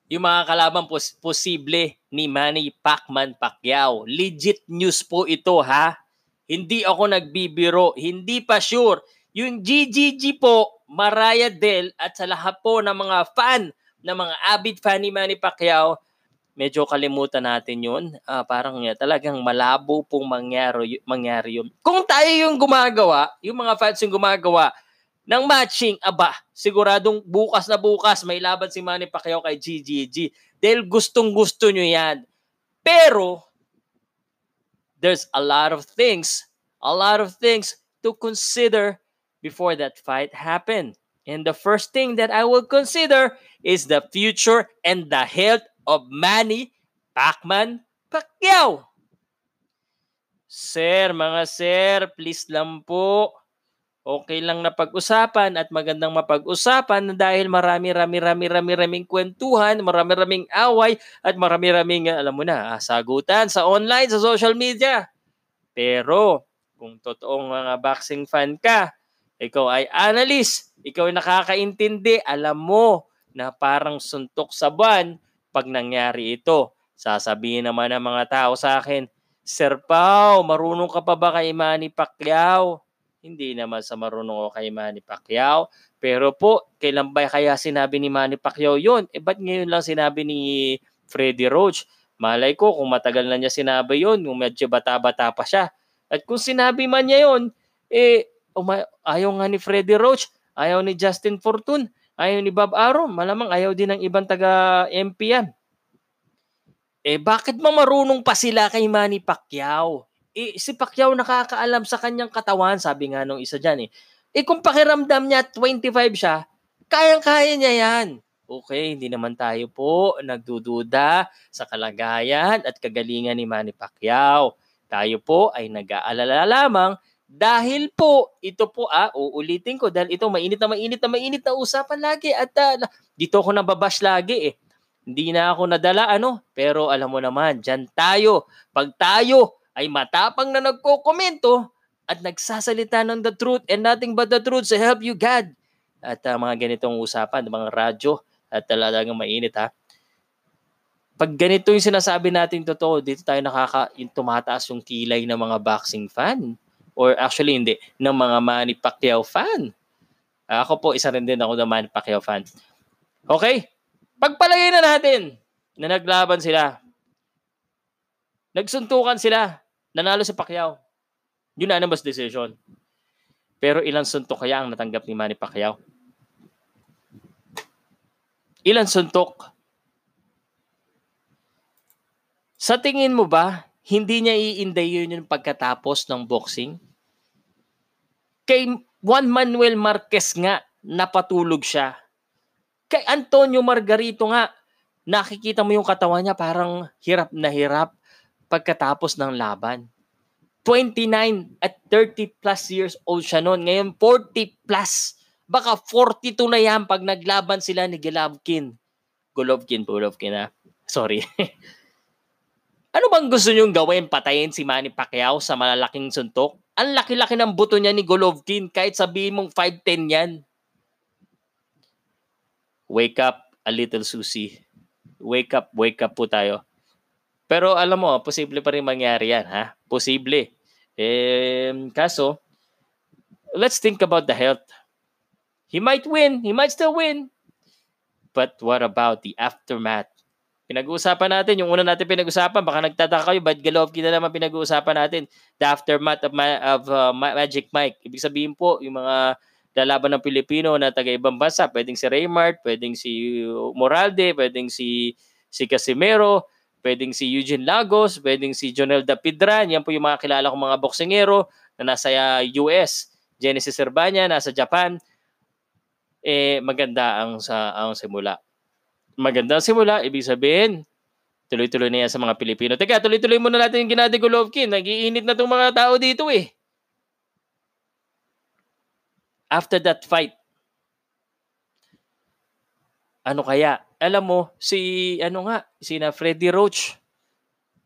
yung mga kalaban pos- posible ni Manny Pacman Pacquiao. Legit news po ito ha. Hindi ako nagbibiro, hindi pa sure. Yung GGG po, Mariah Del at sa lahat po ng mga fan, ng mga avid fan ni Manny Pacquiao, medyo kalimutan natin yun. Uh, parang uh, talagang malabo pong mangyari, mangyari yun. Kung tayo yung gumagawa, yung mga fans yung gumagawa, ng matching, aba, siguradong bukas na bukas may laban si Manny Pacquiao kay GGG. Dahil gustong gusto nyo yan. Pero, there's a lot of things, a lot of things to consider before that fight happen. And the first thing that I will consider is the future and the health of Manny Pacman Pacquiao. Sir, mga sir, please lang po okay lang na pag-usapan at magandang mapag-usapan dahil marami-rami-rami-rami-raming kwentuhan, marami-raming away at marami-raming, alam mo na, ah, sagutan sa online, sa social media. Pero, kung totoong mga boxing fan ka, ikaw ay analyst, ikaw ay nakakaintindi, alam mo na parang suntok sa buwan pag nangyari ito. Sasabihin naman ng mga tao sa akin, Sir Pao, marunong ka pa ba kay Manny Pacquiao? Hindi naman sa marunong ako kay Manny Pacquiao. Pero po, kailan ba kaya sinabi ni Manny Pacquiao yun? Eh ba't ngayon lang sinabi ni Freddie Roach? Malay ko kung matagal na niya sinabi yon, kung medyo bata-bata pa siya. At kung sinabi man niya yon, eh, uma- ayaw nga ni Freddie Roach, ayaw ni Justin Fortune, ayaw ni Bob Arum, malamang ayaw din ng ibang taga-MP yan. Eh, bakit mamarunong pa sila kay Manny Pacquiao? Eh, si Pacquiao nakakaalam sa kanyang katawan, sabi nga nung isa dyan eh. Eh, kung pakiramdam niya 25 siya, kayang-kaya niya yan. Okay, hindi naman tayo po nagdududa sa kalagayan at kagalingan ni Manny Pacquiao. Tayo po ay nag-aalala lamang dahil po, ito po ah, uulitin ko dahil ito mainit na mainit na mainit na usapan lagi at uh, dito ako nababash lagi eh. Hindi na ako nadala ano, pero alam mo naman, dyan tayo. Pag tayo ay matapang na nagko-komento at nagsasalita ng the truth and nothing but the truth to help you God. At uh, mga ganitong usapan, mga radyo, at talagang mainit ha. Pag ganito yung sinasabi natin totoo, dito tayo nakaka yung tumataas yung kilay ng mga boxing fan. Or actually hindi, ng mga Manny Pacquiao fan. Ako po, isa rin din ako ng Manny Pacquiao fan. Okay? Pagpalagay na natin na naglaban sila. Nagsuntukan sila. Nanalo si Pacquiao. Unanimous decision. Pero ilang suntok kaya ang natanggap ni Manny Pacquiao? Ilan suntok? Sa tingin mo ba, hindi niya iinday yun yung pagkatapos ng boxing? Kay Juan Manuel Marquez nga, napatulog siya. Kay Antonio Margarito nga, nakikita mo yung katawan niya parang hirap na hirap pagkatapos ng laban. 29 at 30 plus years old siya noon. Ngayon, 40 plus. Baka 42 na yan pag naglaban sila ni Golovkin. Golovkin, Golovkin ha. Sorry. ano bang gusto nyong gawin? Patayin si Manny Pacquiao sa malalaking suntok? Ang laki-laki ng buto niya ni Golovkin kahit sabihin mong 5'10 yan. Wake up a little Susie. Wake up, wake up po tayo. Pero alam mo, posible pa rin mangyari yan, ha? Posible. Eh, kaso, let's think about the health He might win. He might still win. But what about the aftermath? Pinag-uusapan natin, yung una natin pinag-uusapan, baka nagtataka kayo, ba't Golovkin na naman pinag-uusapan natin? The aftermath of, ma- of uh, Magic Mike. Ibig sabihin po, yung mga lalaban ng Pilipino na taga-ibang bansa, pwedeng si Raymart, pwedeng si Moralde, pwedeng si si Casimero, pwedeng si Eugene Lagos, pwedeng si Jonel Dapidran, yan po yung mga kilala kong mga boksingero na nasa US. Genesis Urbania, nasa Japan eh maganda ang sa ang simula. Maganda ang simula, ibig sabihin, tuloy-tuloy na yan sa mga Pilipino. Teka, tuloy-tuloy muna natin yung Gennady Golovkin. Nagiinit na itong mga tao dito eh. After that fight, ano kaya? Alam mo, si, ano nga, si na Freddie Roach,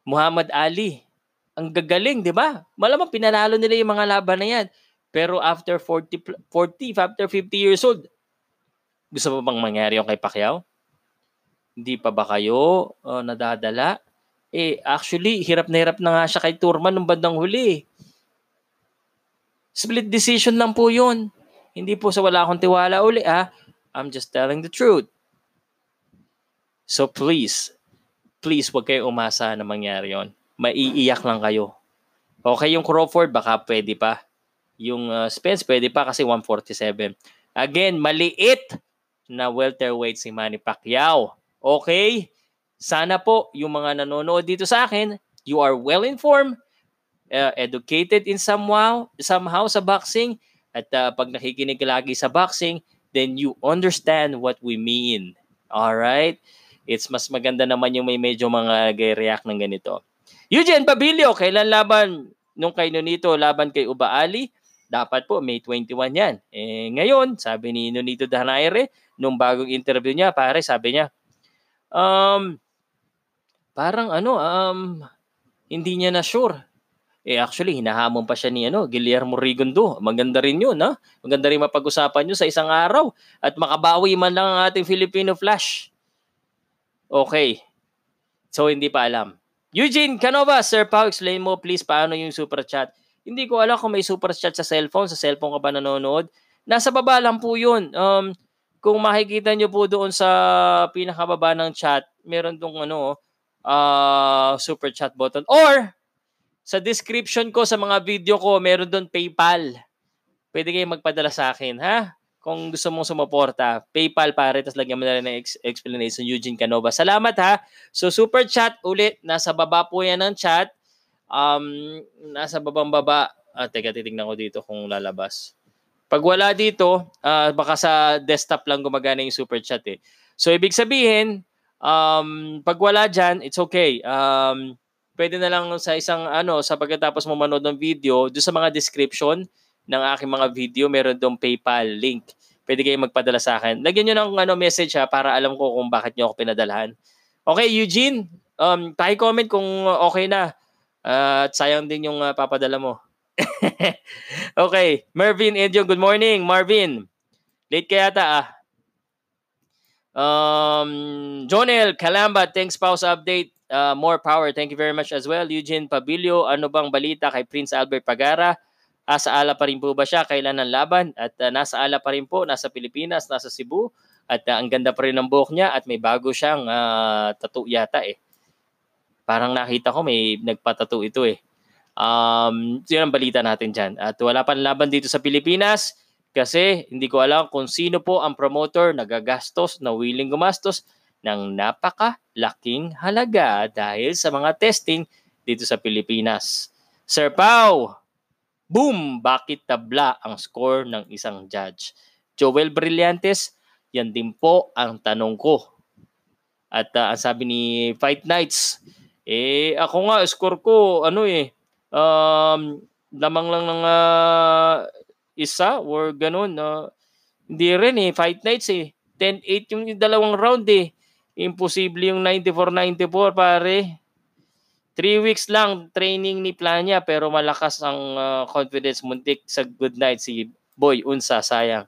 Muhammad Ali, ang gagaling, di ba? Malamang pinanalo nila yung mga laban na yan. Pero after 40, 40 after 50 years old, gusto mo bang mangyari yung kay Pacquiao? Hindi pa ba kayo uh, nadadala? Eh, actually, hirap na hirap na nga siya kay Turman nung bandang huli. Split decision lang po yun. Hindi po sa wala akong tiwala uli, ah. I'm just telling the truth. So please, please wag kayo umasa na mangyari yon. Maiiyak lang kayo. Okay, yung Crawford, baka pwede pa. Yung uh, Spence, pwede pa kasi 147. Again, maliit na welterweight si Manny Pacquiao. Okay? Sana po yung mga nanonood dito sa akin, you are well informed, uh, educated in somehow, somehow sa boxing, at uh, pag nakikinig lagi sa boxing, then you understand what we mean. All right? It's mas maganda naman yung may medyo mga react ng ganito. Eugene Pabilio, kailan laban nung kay Nonito laban kay Uba Ali? Dapat po May 21 yan. Eh, ngayon, sabi ni Nonito Danaire, nung bagong interview niya, pare, sabi niya, um, parang ano, um, hindi niya na sure. Eh actually, hinahamon pa siya ni ano, Guillermo Rigondo. Maganda rin yun, ha? Maganda rin mapag-usapan yun sa isang araw. At makabawi man lang ang ating Filipino Flash. Okay. So, hindi pa alam. Eugene Canova, Sir Pao, explain mo please paano yung super chat. Hindi ko alam kung may super chat sa cellphone. Sa cellphone ka ba nanonood? Nasa baba lang po yun. Um, kung makikita nyo po doon sa pinakababa ng chat, meron tong ano, uh, super chat button. Or, sa description ko sa mga video ko, meron doon PayPal. Pwede kayong magpadala sa akin, ha? Kung gusto mong sumuporta, PayPal pare, tapos lagyan mo na rin ng ex- explanation, Eugene Canova. Salamat ha. So, super chat ulit. Nasa baba po yan ng chat. Um, nasa babang baba. Ah, teka, titignan ko dito kung lalabas. Pag wala dito, uh, baka sa desktop lang gumagana yung super chat eh. So, ibig sabihin, um, pag wala dyan, it's okay. Um, pwede na lang sa isang ano, sa pagkatapos mo manood ng video, doon sa mga description ng aking mga video, meron doon PayPal link. Pwede kayong magpadala sa akin. Lagyan nyo ng ano, message ha, para alam ko kung bakit nyo ako pinadalhan. Okay, Eugene, um, comment kung okay na. Uh, at sayang din yung uh, papadala mo. okay. Marvin Edyo, good morning. Marvin. Late ka yata ah. Um, Jonel Calamba, thanks pause update. Uh, more power. Thank you very much as well. Eugene Pabilio, ano bang balita kay Prince Albert Pagara? Asa ala pa rin po ba siya? Kailan ang laban? At uh, nasa ala pa rin po, nasa Pilipinas, nasa Cebu. At uh, ang ganda pa rin ng buhok niya at may bago siyang uh, tattoo yata eh. Parang nakita ko may nagpatattoo ito eh. Um, yun ang balita natin dyan. At wala pa laban dito sa Pilipinas kasi hindi ko alam kung sino po ang promoter nagagastos na willing gumastos ng napakalaking halaga dahil sa mga testing dito sa Pilipinas. Sir Pau, boom! Bakit tabla ang score ng isang judge? Joel Brillantes, yan din po ang tanong ko. At uh, ang sabi ni Fight Nights, eh ako nga, score ko, ano eh, um, lamang lang ng uh, isa or ganun. Uh, hindi rin eh. Fight nights eh. 10-8 yung dalawang round eh. Imposible yung 94-94 pare. 3 weeks lang training ni Planya pero malakas ang uh, confidence muntik sa good night si Boy Unsa sayang.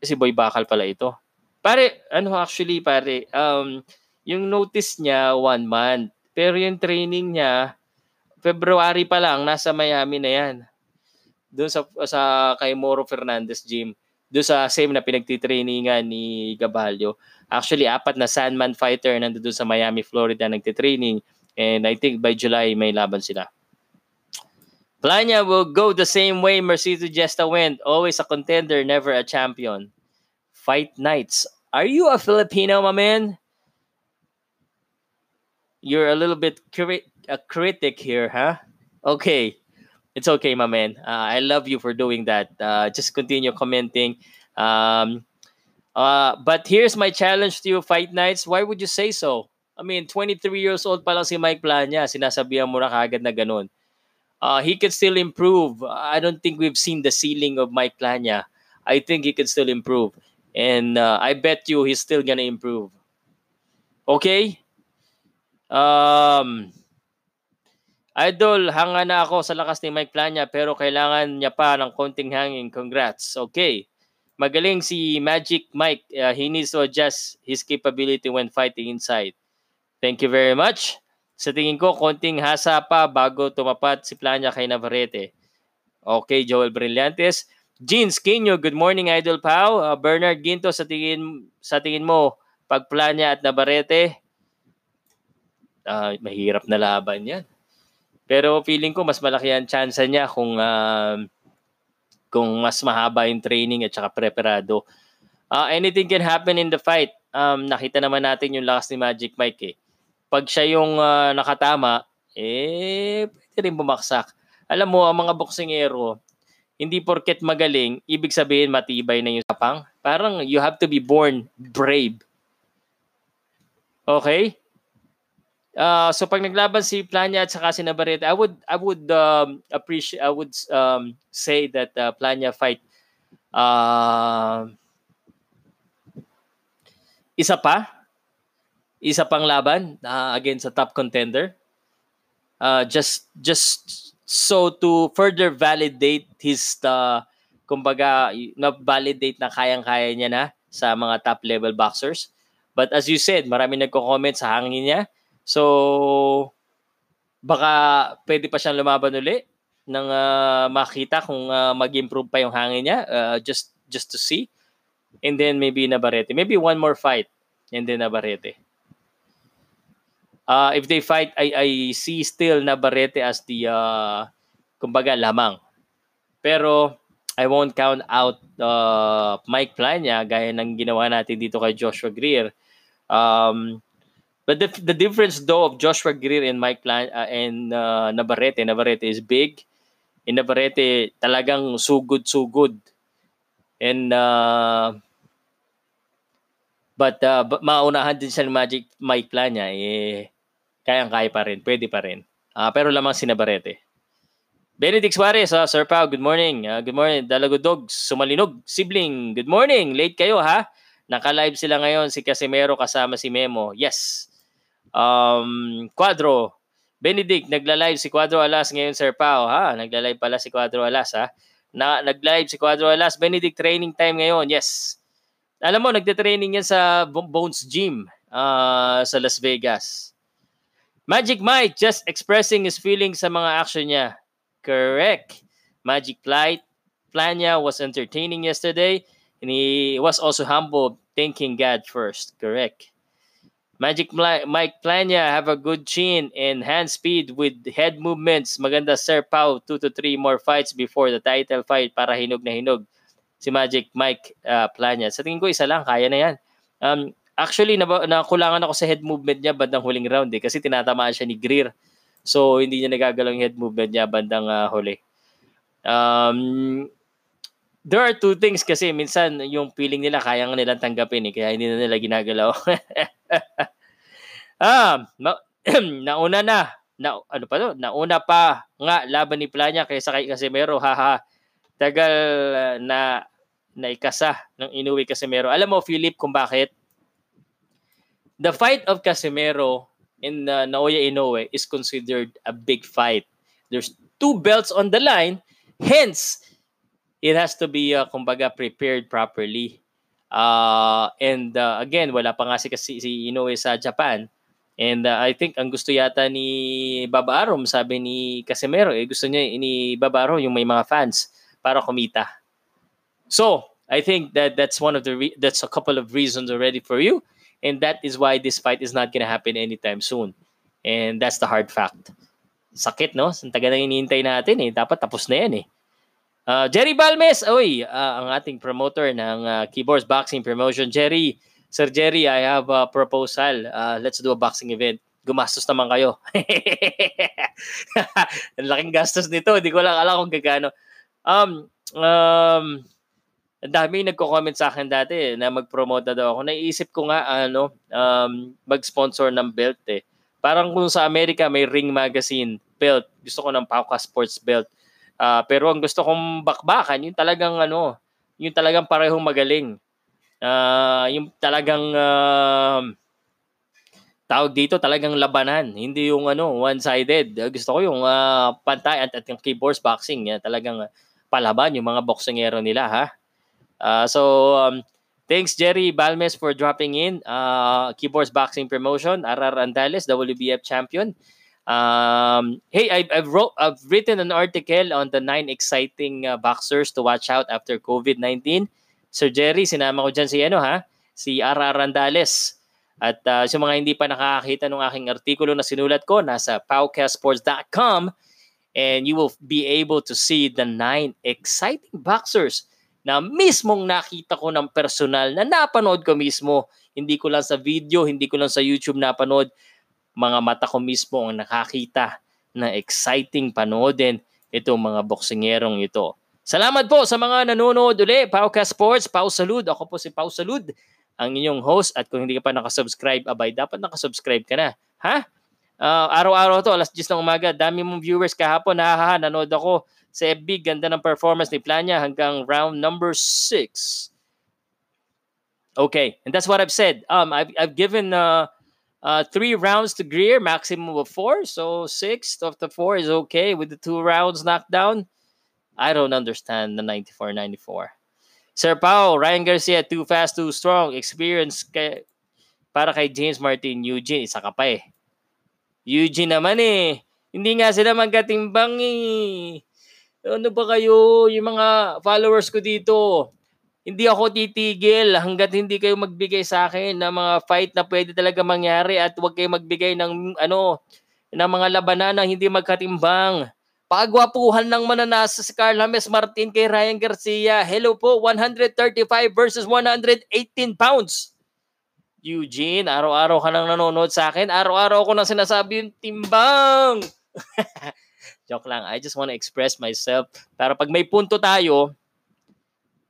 Si Boy Bakal pala ito. Pare, ano actually pare, um, yung notice niya one month. Pero yung training niya February pa lang, nasa Miami na yan. Doon sa, sa kay Moro Fernandez gym. Doon sa same na pinagtitrainingan ni Gabalio. Actually, apat na Sandman fighter nandoon sa Miami, Florida nagtitraining. And I think by July may laban sila. Planya will go the same way Mercedes Gesta went. Always a contender, never a champion. Fight nights. Are you a Filipino, my man? You're a little bit curi- a critic here, huh? Okay. It's okay, my man. Uh, I love you for doing that. Uh, just continue commenting. Um, uh, but here's my challenge to you, Fight Nights. Why would you say so? I mean, 23 years old pa lang si Mike Plania. Sinasabihan mo na kagad na ganun. Uh, he could still improve. I don't think we've seen the ceiling of Mike Plania. I think he could still improve. And uh, I bet you he's still gonna improve. Okay? Um, Idol, hanga na ako sa lakas ni Mike Plania pero kailangan niya pa ng konting hangin. Congrats. Okay. Magaling si Magic Mike. Uh, he needs to adjust his capability when fighting inside. Thank you very much. Sa tingin ko, konting hasa pa bago tumapat si Plania kay Navarrete. Okay, Joel Brillantes. Jeans Kinyo, good morning Idol Pau. Uh, Bernard Ginto, sa tingin, sa tingin mo, pag Plania at Navarrete, uh, mahirap na laban yan. Pero feeling ko mas malaki ang chance niya kung uh, kung mas mahaba yung training at saka preparado. Uh, anything can happen in the fight. Um, nakita naman natin yung lakas ni Magic Mike eh. Pag siya yung uh, nakatama, eh, pwede rin bumaksak. Alam mo, ang mga boksingero, hindi porket magaling, ibig sabihin matibay na yung sapang. Parang you have to be born brave. Okay? Uh, so pag naglaban si Plania at saka si Navarrete, I would I would um, appreciate I would um, say that uh, Plania fight uh, isa pa isa pang laban uh, against a top contender. Uh, just just so to further validate his uh, kumbaga na validate na kayang-kaya niya na sa mga top level boxers. But as you said, marami nagko-comment sa hangin niya So, baka pwede pa siyang lumaban uli nang uh, makita kung uh, mag-improve pa yung hangin niya uh, just just to see. And then maybe Navarrete. Maybe one more fight and then Navarrete. Uh, if they fight, I, I see still Navarrete as the, uh, kumbaga, lamang. Pero, I won't count out uh, Mike Plania gaya ng ginawa natin dito kay Joshua Greer. Um, but the, the difference though of Joshua Greer and Mike Plan uh, and uh, Navarrete, Navarrete is big. In Navarrete, talagang sugod-sugod. And uh, but uh, maunahan din siya ng Magic Mike Plania eh kayang-kaya pa rin, pwede pa rin. Uh, pero lamang si Navarrete. Benedict Suarez, uh, Sir Pao, good morning. Uh, good morning. Dalago Dogs, Sumalinog, Sibling, good morning. Late kayo ha? Naka-live sila ngayon, si Casimero kasama si Memo. Yes. Um, Quadro, Benedict, nagla-live si Quadro Alas ngayon, Sir Pao. Ha? Nagla-live pala si Quadro Alas ha? Na, nag-live si Quadro Alas. Benedict, training time ngayon. Yes. Alam mo, nagte-training yan sa Bones Gym uh, sa Las Vegas. Magic Mike just expressing his feelings sa mga action niya. Correct. Magic Flight Plania was entertaining yesterday and he was also humble, thanking God first. Correct. Magic Mike Plania have a good chin and hand speed with head movements. Maganda Sir Pau, 2 to 3 more fights before the title fight para hinog na hinog si Magic Mike uh, Plania. Sa tingin ko isa lang, kaya na yan. Um, Actually, nab- nakulangan ako sa head movement niya bandang huling round eh kasi tinatamaan siya ni Greer. So, hindi niya nagagalaw yung head movement niya bandang uh, huli. Um, there are two things kasi minsan yung feeling nila kaya nga nilang tanggapin eh kaya hindi na nila ginagalaw. ah, na, nauna na. Na, ano pa to? Nauna pa nga laban ni Plania kaysa kay Casimero. Haha. Tagal uh, na naikasa ng inuwi Casimero. Alam mo, Philip, kung bakit? The fight of Casemiro in uh, Naoya Inoue is considered a big fight. There's two belts on the line, hence it has to be uh, kumbaga prepared properly. Uh, and uh, again, wala pa nga si, si, Inoue sa Japan. And uh, I think ang gusto yata ni Baba Arom, sabi ni Casemiro, eh, gusto niya ni Baba Arom yung may mga fans para kumita. So, I think that that's one of the re- that's a couple of reasons already for you. And that is why this fight is not gonna happen anytime soon. And that's the hard fact. Sakit, no? Ang taga na hinihintay natin eh. Dapat tapos na yan eh. Uh, Jerry Balmes, oy, uh, ang ating promoter ng uh, Keyboards Boxing Promotion. Jerry, Sir Jerry, I have a proposal. Uh, let's do a boxing event. Gumastos naman kayo. ang laking gastos nito. Hindi ko lang alam kung gagano. Um, um, ang dami nagko-comment sa akin dati eh, na mag-promote na daw ako. Naiisip ko nga ano, um, mag-sponsor ng belt eh. Parang kung sa Amerika may Ring Magazine belt. Gusto ko ng Pauka Sports belt. Uh, pero ang gusto kong bakbakan, yung talagang ano, yung talagang parehong magaling. Uh, yung talagang uh, tawag dito talagang labanan, hindi yung ano one-sided. Gusto ko yung uh, pantay at, at yung keyboards boxing, yan talagang palaban yung mga boksingero nila ha. Uh, so, um, thanks Jerry Balmes for dropping in. Uh, Keyboards Boxing Promotion, RR Andales, WBF champion. Um, hey, I, I've, wrote, I've written an article on the nine exciting uh, boxers to watch out after COVID-19. Sir Jerry, sinama ko dyan si ano ha, si RR Andales. At uh, sa mga hindi pa nakakita ng aking artikulo na sinulat ko, nasa powcastsports.com and you will be able to see the nine exciting boxers na mismong nakita ko ng personal na napanood ko mismo. Hindi ko lang sa video, hindi ko lang sa YouTube napanood. Mga mata ko mismo ang nakakita na exciting panoodin itong mga boksingerong ito. Salamat po sa mga nanonood uli. Pauka Sports, Pau Salud. Ako po si Pau Salud, ang inyong host. At kung hindi ka pa nakasubscribe, abay, dapat nakasubscribe ka na. Ha? Uh, araw-araw to, alas 10 ng umaga. Dami mong viewers kahapon. Ha, ha, nanood ako sa FB, ganda ng performance ni Plania hanggang round number 6. Okay, and that's what I've said. Um, I've, I've given uh, uh, three rounds to Greer, maximum of four. So six of the four is okay with the two rounds knocked down. I don't understand the 94-94. Sir Pao, Ryan Garcia, too fast, too strong. Experience kay, para kay James Martin Eugene. Isa ka pa eh. Eugene naman eh. Hindi nga sila magkatimbang eh ano ba kayo, yung mga followers ko dito, hindi ako titigil hanggat hindi kayo magbigay sa akin ng mga fight na pwede talaga mangyari at huwag kayo magbigay ng ano ng mga labanan na hindi magkatimbang. Pagwapuhan ng mananasa si Carl James Martin kay Ryan Garcia. Hello po, 135 versus 118 pounds. Eugene, araw-araw ka nang nanonood sa akin. Araw-araw ko nang sinasabi yung timbang. Joke lang. I just want to express myself. Para pag may punto tayo,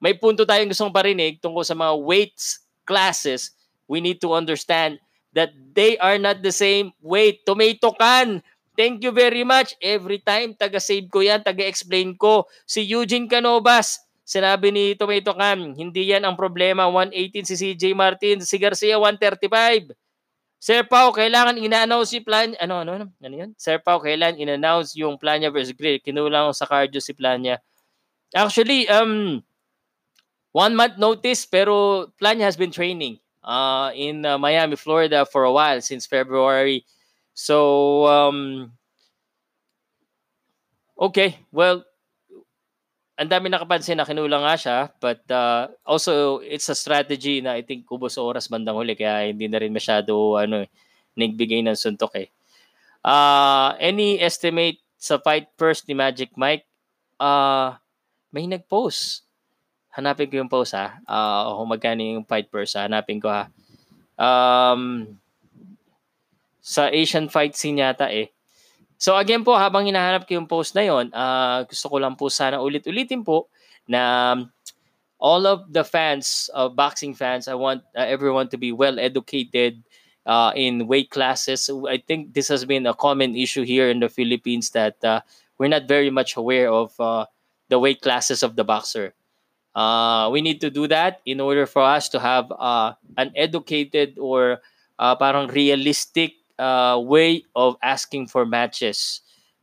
may punto tayong gustong parinig tungkol sa mga weights classes, we need to understand that they are not the same weight. Tomato can. Thank you very much. Every time, taga-save ko yan, taga-explain ko. Si Eugene Canovas, sinabi ni Tomato Can, hindi yan ang problema. 118 si CJ Martin, si Garcia 135. Sir Pao, kailangan ina-announce si plan, ano, ano, ano, ano yan? Sir Pao, kailangan ina-announce yung Planya versus Grill. Kinulang sa cardio si Planya. Actually, um, one month notice pero Plan has been training uh, in uh, Miami, Florida for a while since February. So um, okay, well, ang dami nakapansin na kinulang nga siya but uh, also it's a strategy na I think kubos oras bandang huli kaya hindi na rin masyado ano eh, nagbigay ng suntok eh. Uh, any estimate sa fight first ni Magic Mike? Uh, may nag-post hanapin ko yung post ha. Uh, kung magkano yung fight purse, hanapin ko ha. Um, sa Asian fight scene yata eh. So again po, habang hinahanap ko yung post na yon, uh, gusto ko lang po sana ulit-ulitin po na all of the fans, uh, boxing fans, I want uh, everyone to be well educated uh, in weight classes. I think this has been a common issue here in the Philippines that uh, we're not very much aware of uh, the weight classes of the boxer. Uh, we need to do that in order for us to have uh, an educated or uh, parang realistic uh, way of asking for matches.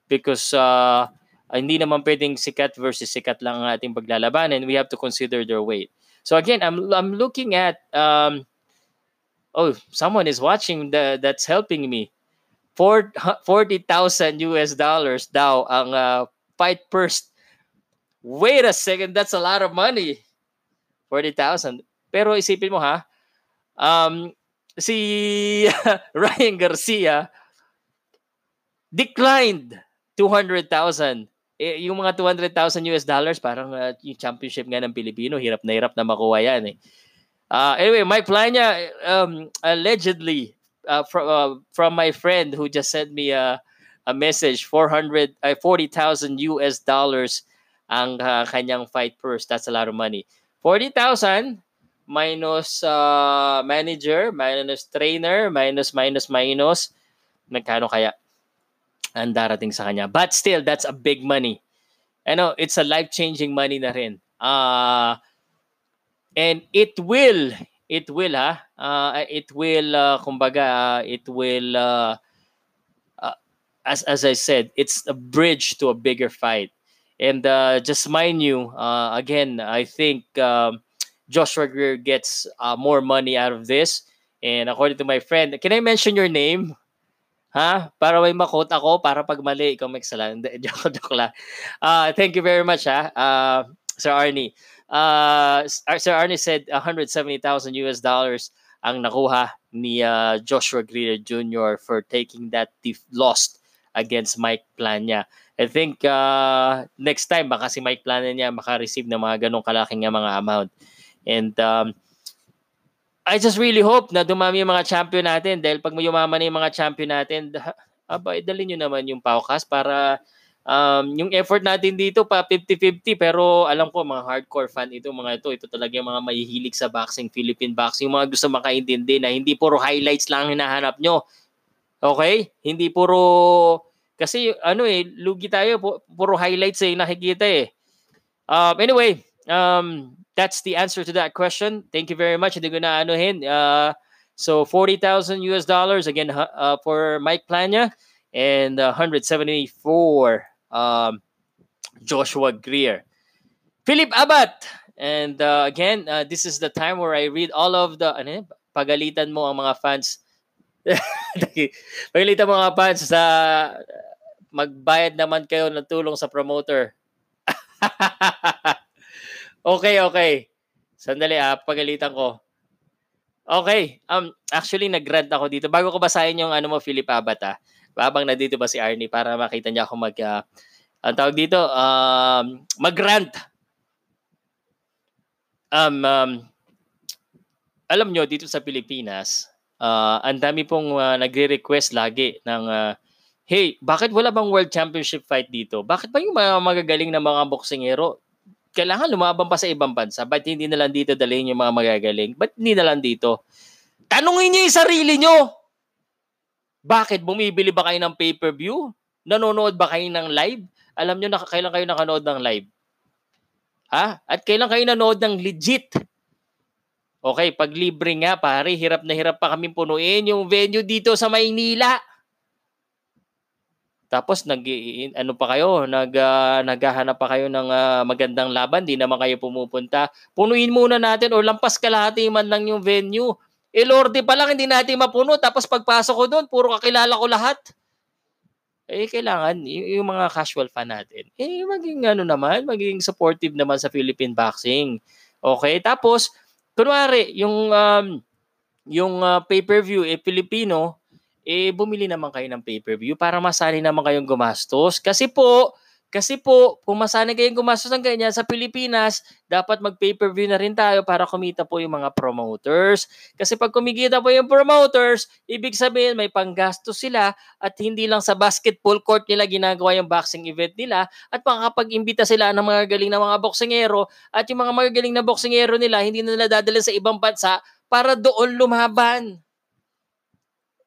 Because uh, hindi naman pwedeng sikat versus sikat lang ang ating paglalaban and we have to consider their weight. So again, I'm I'm looking at um, oh, someone is watching the, that's helping me. 40,000 US dollars daw ang uh, fight purse Wait a second, that's a lot of money. 40,000. Pero isipin mo ha, um, si Ryan Garcia declined 200,000. Eh, yung mga 200,000 US dollars, parang uh, yung championship nga ng Pilipino, hirap na hirap na makuha yan eh. Uh, anyway, Mike Plania, um, allegedly, uh, from, uh, from my friend who just sent me a, a message, 400, uh, 40,000 US dollars ang uh, kanyang fight purse. That's a lot of money. 40,000 minus uh, manager, minus trainer, minus, minus, minus. Magkano kaya ang darating sa kanya? But still, that's a big money. Ano, it's a life-changing money na rin. Uh, and it will, it will ha, uh, it will, uh, kumbaga, uh, it will, uh, uh, as, as I said, it's a bridge to a bigger fight. And uh, just mind you, uh, again, I think um, Joshua Greer gets uh, more money out of this. And according to my friend, can I mention your name? Ha? Para may makot ako, para pag mali, ikaw may kasalanan. joke, joke lang. Uh, thank you very much, ha? Uh, Sir Arnie. Uh, Sir Arnie said 170,000 US dollars ang nakuha ni uh, Joshua Greer Jr. for taking that lost against Mike Plania. I think uh, next time baka si Mike Plana niya maka-receive ng mga ganong kalaking mga amount. And um, I just really hope na dumami yung mga champion natin dahil pag yumaman na yung mga champion natin, aba, idalin nyo naman yung Paukas para um, yung effort natin dito pa 50-50 pero alam ko mga hardcore fan ito mga ito ito talaga yung mga mahihilig sa boxing Philippine boxing yung mga gusto makaintindi na hindi puro highlights lang hinahanap nyo. Okay? Hindi puro kasi ano eh, lugi tayo, pu- puro highlights eh nakikita eh. Um, anyway, um, that's the answer to that question. Thank you very much. Hindi ko na anuhin. Uh, so 40,000 US dollars again uh, for Mike Plania and uh, 174 um, Joshua Greer. Philip Abat. And uh, again, uh, this is the time where I read all of the ano, pagalitan mo ang mga fans Pagalitan mo mga fans sa magbayad naman kayo ng tulong sa promoter. okay, okay. Sandali ah, pagalitan ko. Okay. Um, actually, nag-rant ako dito. Bago ko basahin yung ano mo, Philip Abat ah. Habang na dito ba si Arnie para makita niya ako mag... Uh, ang tawag dito, um, mag-rant. Um, um, alam nyo, dito sa Pilipinas, uh, ang dami pong uh, nagre-request lagi ng, uh, hey, bakit wala bang World Championship fight dito? Bakit ba yung mga magagaling na mga boksingero kailangan lumaban pa sa ibang bansa. Ba't hindi na lang dito dalhin yung mga magagaling? Ba't hindi na lang dito? Tanungin niyo yung sarili niyo. Bakit? Bumibili ba kayo ng pay-per-view? Nanonood ba kayo ng live? Alam niyo na kailan kayo nakanood ng live? Ha? At kailan kayo nanood ng legit? Okay, pag libre nga pare, hirap na hirap pa kami punuin yung venue dito sa Maynila. Tapos nag ano pa kayo, nag uh, naghahanap pa kayo ng uh, magandang laban, di naman kayo pumupunta. Punuin muna natin o lampas kalahati man lang yung venue. Eh Lorde pa lang hindi natin mapuno tapos pagpasok ko doon, puro kakilala ko lahat. Eh kailangan y- yung mga casual fan natin. Eh maging ano naman, maging supportive naman sa Philippine boxing. Okay? Tapos kunwari yung um, yung uh, pay-per-view eh Filipino, eh bumili naman kayo ng pay-per-view para masali naman kayong gumastos. Kasi po, kasi po, kung masanay kayong gumastos ng ganyan sa Pilipinas, dapat mag-pay-per-view na rin tayo para kumita po yung mga promoters. Kasi pag kumikita po yung promoters, ibig sabihin may panggastos sila at hindi lang sa basketball court nila ginagawa yung boxing event nila at makakapag-imbita sila ng mga galing na mga boksingero at yung mga magagaling na boksingero nila hindi na nila dadalhin sa ibang bansa para doon lumaban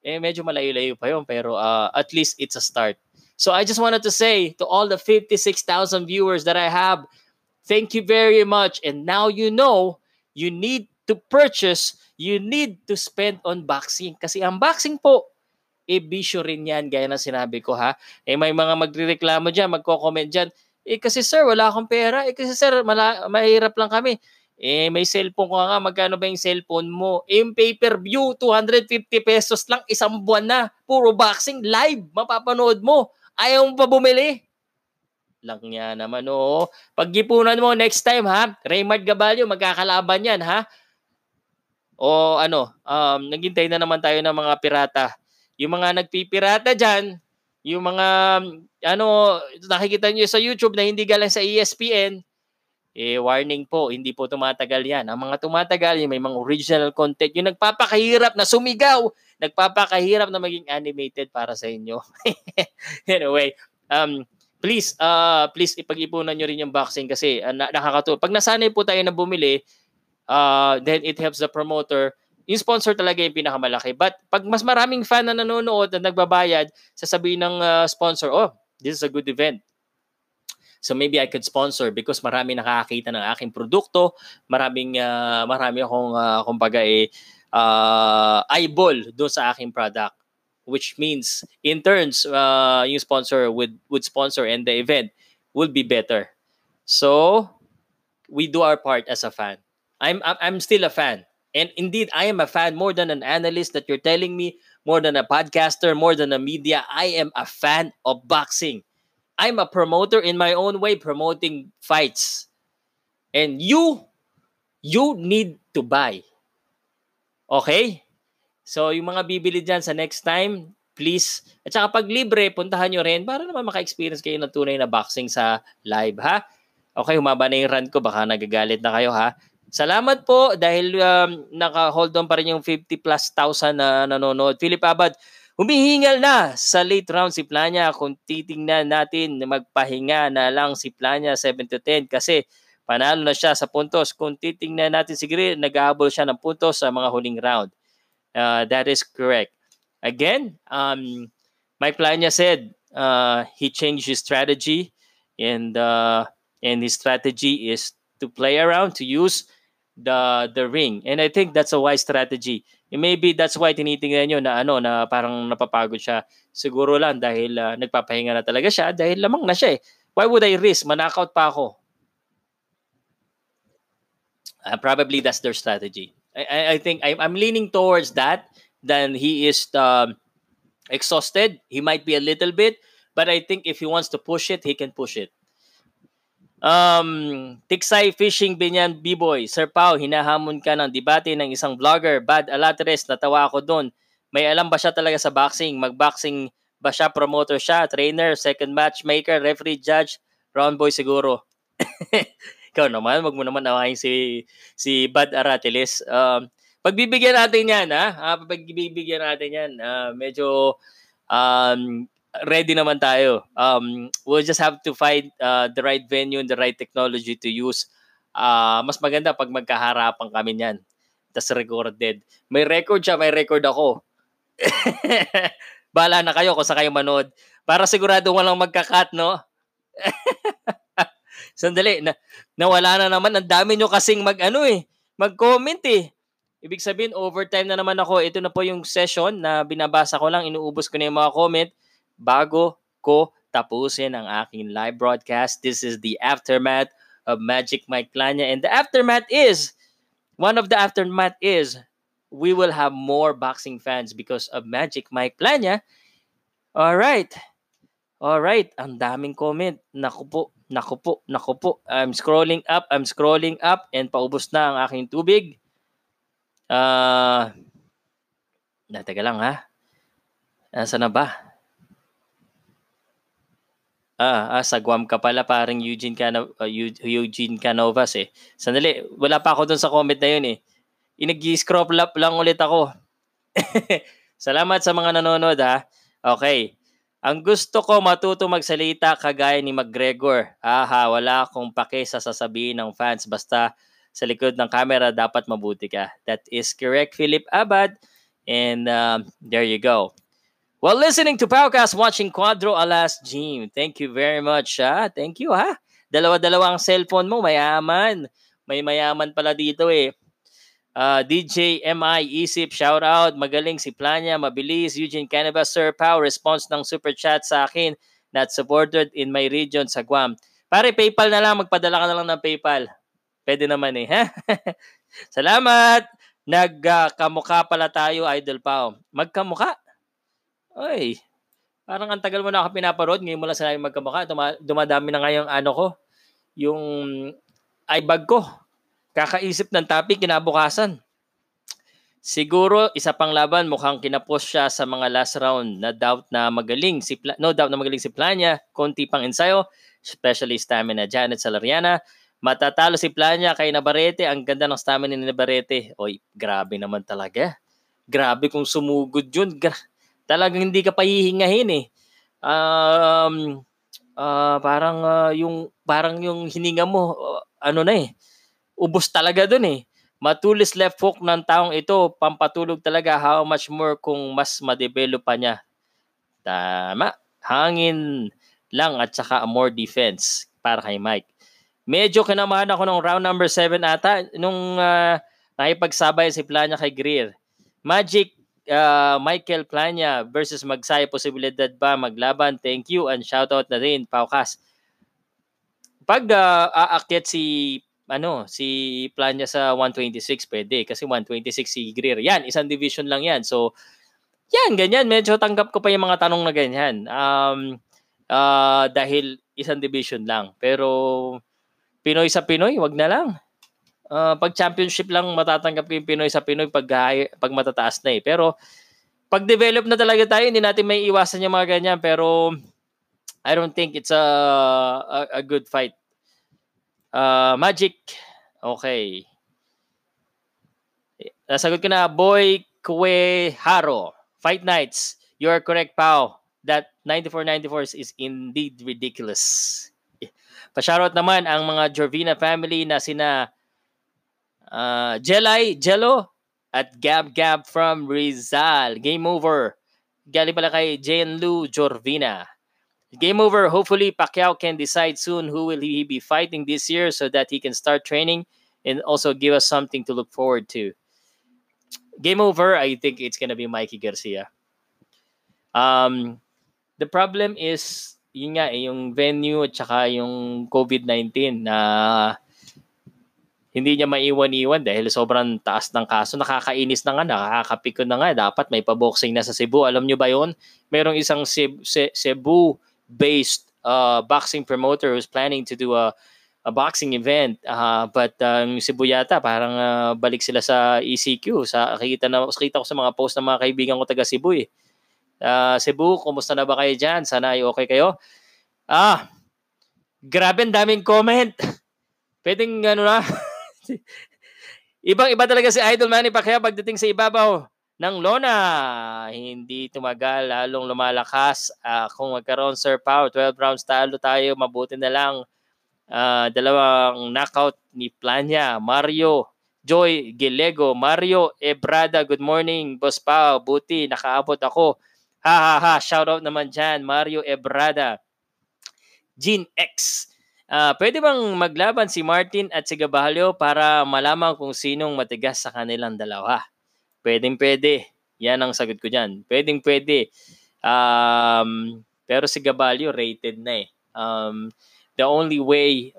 eh medyo malayo-layo pa yun pero uh, at least it's a start. So I just wanted to say to all the 56,000 viewers that I have, thank you very much. And now you know you need to purchase, you need to spend on boxing. Kasi ang boxing po, e bisyo rin yan, gaya ng sinabi ko ha. Eh may mga magrereklamo dyan, magko-comment dyan. Eh kasi sir, wala akong pera. Eh kasi sir, mala- mahirap lang kami. Eh, may cellphone ko nga, magkano ba yung cellphone mo? Eh, yung pay-per-view, 250 pesos lang, isang buwan na. Puro boxing, live, mapapanood mo. Ayaw mo pa bumili? Lang niya naman, oo. Paggipunan mo next time, ha? Raymond Gabalio, magkakalaban yan, ha? O ano, um, naghintay na naman tayo ng mga pirata. Yung mga nagpipirata dyan, yung mga, ano, nakikita nyo sa YouTube na hindi galing sa ESPN, eh warning po, hindi po tumatagal yan. Ang mga tumatagal, yung may mga original content, yung nagpapakahirap na sumigaw, nagpapakahirap na maging animated para sa inyo. anyway, um, please, uh, please ipag-ipunan nyo rin yung boxing kasi uh, nakakatulong. Pag nasanay po tayo na bumili, uh, then it helps the promoter. Yung sponsor talaga yung pinakamalaki. But pag mas maraming fan na nanonood at nagbabayad, sasabihin ng uh, sponsor, oh, this is a good event So maybe I could sponsor because marami nakakakita ng aking produkto, maraming uh, marami akong uh, kumbaga eh uh, eyeball doon sa aking product which means in turns uh, yung sponsor would would sponsor and the event would be better. So we do our part as a fan. I'm I'm still a fan. And indeed, I am a fan more than an analyst that you're telling me, more than a podcaster, more than a media. I am a fan of boxing. I'm a promoter in my own way promoting fights. And you you need to buy. Okay? So yung mga bibili diyan sa next time, please. At saka pag libre, puntahan nyo rin para naman maka-experience kayo ng tunay na boxing sa live, ha? Okay, humaba na yung run ko. Baka nagagalit na kayo, ha? Salamat po dahil um, naka-hold on pa rin yung 50 plus thousand na nanonood. Philip Abad, Humihingal na sa late round si Planya kung titingnan natin na magpahinga na lang si Planya 7 to 10 kasi panalo na siya sa puntos. Kung titingnan natin si Grill, nag-aabol siya ng puntos sa mga huling round. Uh, that is correct. Again, um, Mike Planya said uh, he changed his strategy and uh, and his strategy is to play around, to use the the ring. And I think that's a wise strategy eh, maybe that's why tinitingnan nyo na ano na parang napapagod siya. Siguro lang dahil uh, nagpapahinga na talaga siya dahil lamang na siya eh. Why would I risk? Manakaut pa ako. Uh, probably that's their strategy. I, I think I, I'm leaning towards that than he is um, exhausted. He might be a little bit, but I think if he wants to push it, he can push it. Um, Tiksay Fishing Binyan B-Boy. Sir Pau, hinahamon ka ng debate ng isang vlogger. Bad Alatres, natawa ako doon. May alam ba siya talaga sa boxing? Mag-boxing ba siya? Promoter siya? Trainer? Second matchmaker? Referee? Judge? Round boy siguro. Ikaw naman, wag mo naman awayin si, si Bad Aratiles. Um, pagbibigyan natin yan, ha? Ah, pagbibigyan natin yan. Uh, medyo um, ready naman tayo. Um, we'll just have to find uh, the right venue and the right technology to use. Uh, mas maganda pag magkaharapan kami niyan. Tas recorded. May record siya, may record ako. Bala na kayo kung sa kayo manood. Para sigurado walang magka-cut, no? Sandali, na, nawala na naman. Ang dami nyo kasing mag, ano eh, mag-comment eh. Ibig sabihin, overtime na naman ako. Ito na po yung session na binabasa ko lang. Inuubos ko na yung mga comment bago ko tapusin ang aking live broadcast. This is the aftermath of Magic Mike Plania. And the aftermath is, one of the aftermath is, we will have more boxing fans because of Magic Mike Plania. All right. All right. Ang daming comment. Naku po. Naku po, naku po. I'm scrolling up, I'm scrolling up and paubos na ang aking tubig. Ah, uh, teka lang ha. Nasaan na ba? Ah, ah, sa Guam ka pala, parang Eugene, Cano, uh, Eugene Canovas eh. Sandali, wala pa ako dun sa comment na yun eh. Inag-scroll up lang ulit ako. Salamat sa mga nanonood ha. Okay. Ang gusto ko matuto magsalita kagaya ni McGregor. Aha, wala akong pake sa sasabihin ng fans. Basta sa likod ng camera, dapat mabuti ka. That is correct, Philip Abad. And um, there you go. While listening to podcast, watching Quadro Alas Gym. Thank you very much. Ha? Thank you ha. Dalawa-dalawa ang cellphone mo, mayaman. May mayaman pala dito eh. Uh, DJ MI Isip, shout out. Magaling si Planya, mabilis. Eugene Canavas, Sir Pau, response ng super chat sa akin. Not supported in my region sa Guam. Pare, PayPal na lang. Magpadala ka na lang ng PayPal. Pwede naman eh. Ha? Salamat! Nagkamukha uh, pala tayo, Idol Pao. Magkamukha? Oy, parang ang tagal mo na ako pinaparod. Ngayon mo lang sinabi magkamukha. Duma- dumadami na ngayong ano ko. Yung iBag ko Kakaisip ng topic kinabukasan. Siguro isa pang laban mukhang kinapos siya sa mga last round na doubt na magaling si Pla- no doubt na magaling si Plania, konti pang ensayo, especially stamina Janet Salariana. Matatalo si Plania kay Navarrete, ang ganda ng stamina ni Navarrete. Oy, grabe naman talaga. Grabe kung sumugod 'yun. Gra- talagang hindi ka pahihingahin eh. Um uh, parang uh, yung parang yung hininga mo uh, ano na eh ubos talaga dun eh. Matulis left hook ng taong ito, pampatulog talaga how much more kung mas ma-develop pa niya. Tama. Hangin lang at saka more defense para kay Mike. Medyo kinamahan ako ng round number 7 ata nung uh, nakipagsabay si Planya kay Greer. Magic uh, Michael Planya versus Magsay. Posibilidad ba maglaban? Thank you and shoutout na rin, Paukas. Pag uh, aakyat si ano, si Planya sa 126 pwede kasi 126 si Greer. Yan, isang division lang yan. So, yan, ganyan. Medyo tanggap ko pa yung mga tanong na ganyan. Um, uh, dahil isang division lang. Pero, Pinoy sa Pinoy, wag na lang. Uh, pag championship lang matatanggap ko yung Pinoy sa Pinoy pag, pag matataas na eh. Pero, pag develop na talaga tayo, hindi natin may iwasan yung mga ganyan. Pero, I don't think it's a, a, a good fight Uh, Magic. Okay. Nasagot ko na, Boy Kueharo. Fight Nights. You are correct, Pao. That 9494 is indeed ridiculous. Pa-shoutout naman ang mga Jorvina family na sina uh, Jelay, Jello, at Gab Gab from Rizal. Game over. Galing pala kay Jane Lu Jorvina. Game over. Hopefully, Pacquiao can decide soon who will he be fighting this year so that he can start training and also give us something to look forward to. Game over. I think it's gonna be Mikey Garcia. Um, the problem is yun nga, eh, yung venue at saka yung COVID-19 na hindi niya maiwan-iwan dahil sobrang taas ng kaso. Nakakainis na nga, nakakapikon na nga. Dapat may pa-boxing na sa Cebu. Alam nyo ba yon Merong isang Cebu, Cebu based uh, boxing promoter who's planning to do a a boxing event. Uh, but uh, yung Cebu yata, parang uh, balik sila sa ECQ. Sa, kita, na, kita ko sa mga post ng mga kaibigan ko taga Cebu eh. Uh, Cebu, kumusta na ba kayo dyan? Sana ay okay kayo. Ah, grabe ang daming comment. Pwedeng ano na. Ibang-iba talaga si Idol Manny Pacquiao pagdating sa ibabaw ng lona. Hindi tumagal, lalong lumalakas. Uh, kung magkaroon, Sir Pao, 12 rounds talo tayo, mabuti na lang uh, dalawang knockout ni Planya, Mario, Joy Gilego, Mario Ebrada, good morning, Boss Pao, buti, nakaabot ako. Ha ha ha, shout out naman dyan, Mario Ebrada. Gene X, uh, pwede bang maglaban si Martin at si Gabalio para malaman kung sinong matigas sa kanilang dalawa? Pwedeng pwede. Yan ang sagot ko dyan. Pwedeng pwede. Um, pero si Gabalio rated na eh. Um, the only way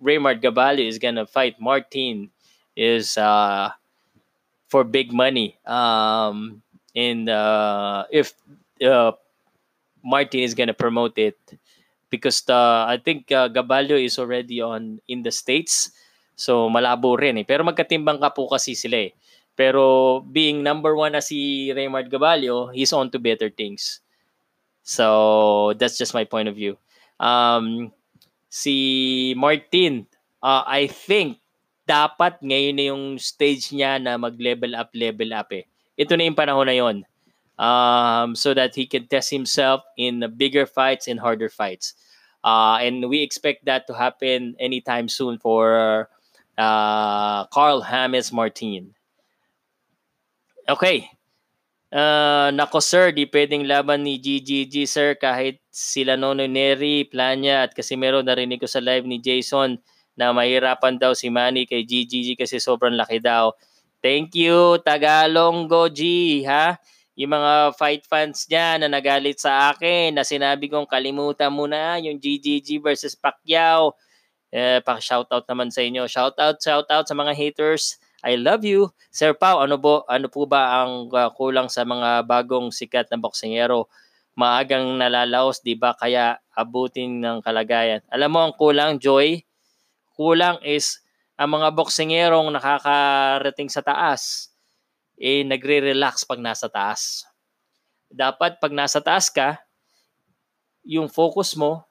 Raymond Gabalio is gonna fight Martin is uh, for big money. Um, and uh, if uh, Martin is gonna promote it, because the I think uh, Gabalio is already on in the states, so malabo rin eh. Pero magkatimbang ka po kasi sila eh. Pero being number one na si Raymond Gabalio, he's on to better things. So that's just my point of view. Um, si Martin, uh, I think dapat ngayon na yung stage niya na mag-level up, level up eh. Ito na yung panahon na yon. Um, so that he can test himself in bigger fights and harder fights. Uh, and we expect that to happen anytime soon for uh, Carl James Martin. Okay. Uh, nako sir, di pwedeng laban ni GGG sir kahit sila Nono Neri, Planya at Casimero narinig ko sa live ni Jason na mahirapan daw si Manny kay GGG kasi sobrang laki daw. Thank you, Tagalongo G, ha? Yung mga fight fans dyan na nagalit sa akin na sinabi kong kalimutan mo na yung GGG versus Pacquiao. Eh, pa-shoutout naman sa inyo. Shoutout, shoutout sa mga haters I love you. Sir Pau, ano po, ano po ba ang uh, kulang sa mga bagong sikat na boksingero? Maagang nalalaos, di ba? Kaya abutin ng kalagayan. Alam mo ang kulang, Joy? Kulang is ang mga boksingerong nakakarating sa taas, eh nagre-relax pag nasa taas. Dapat pag nasa taas ka, yung focus mo,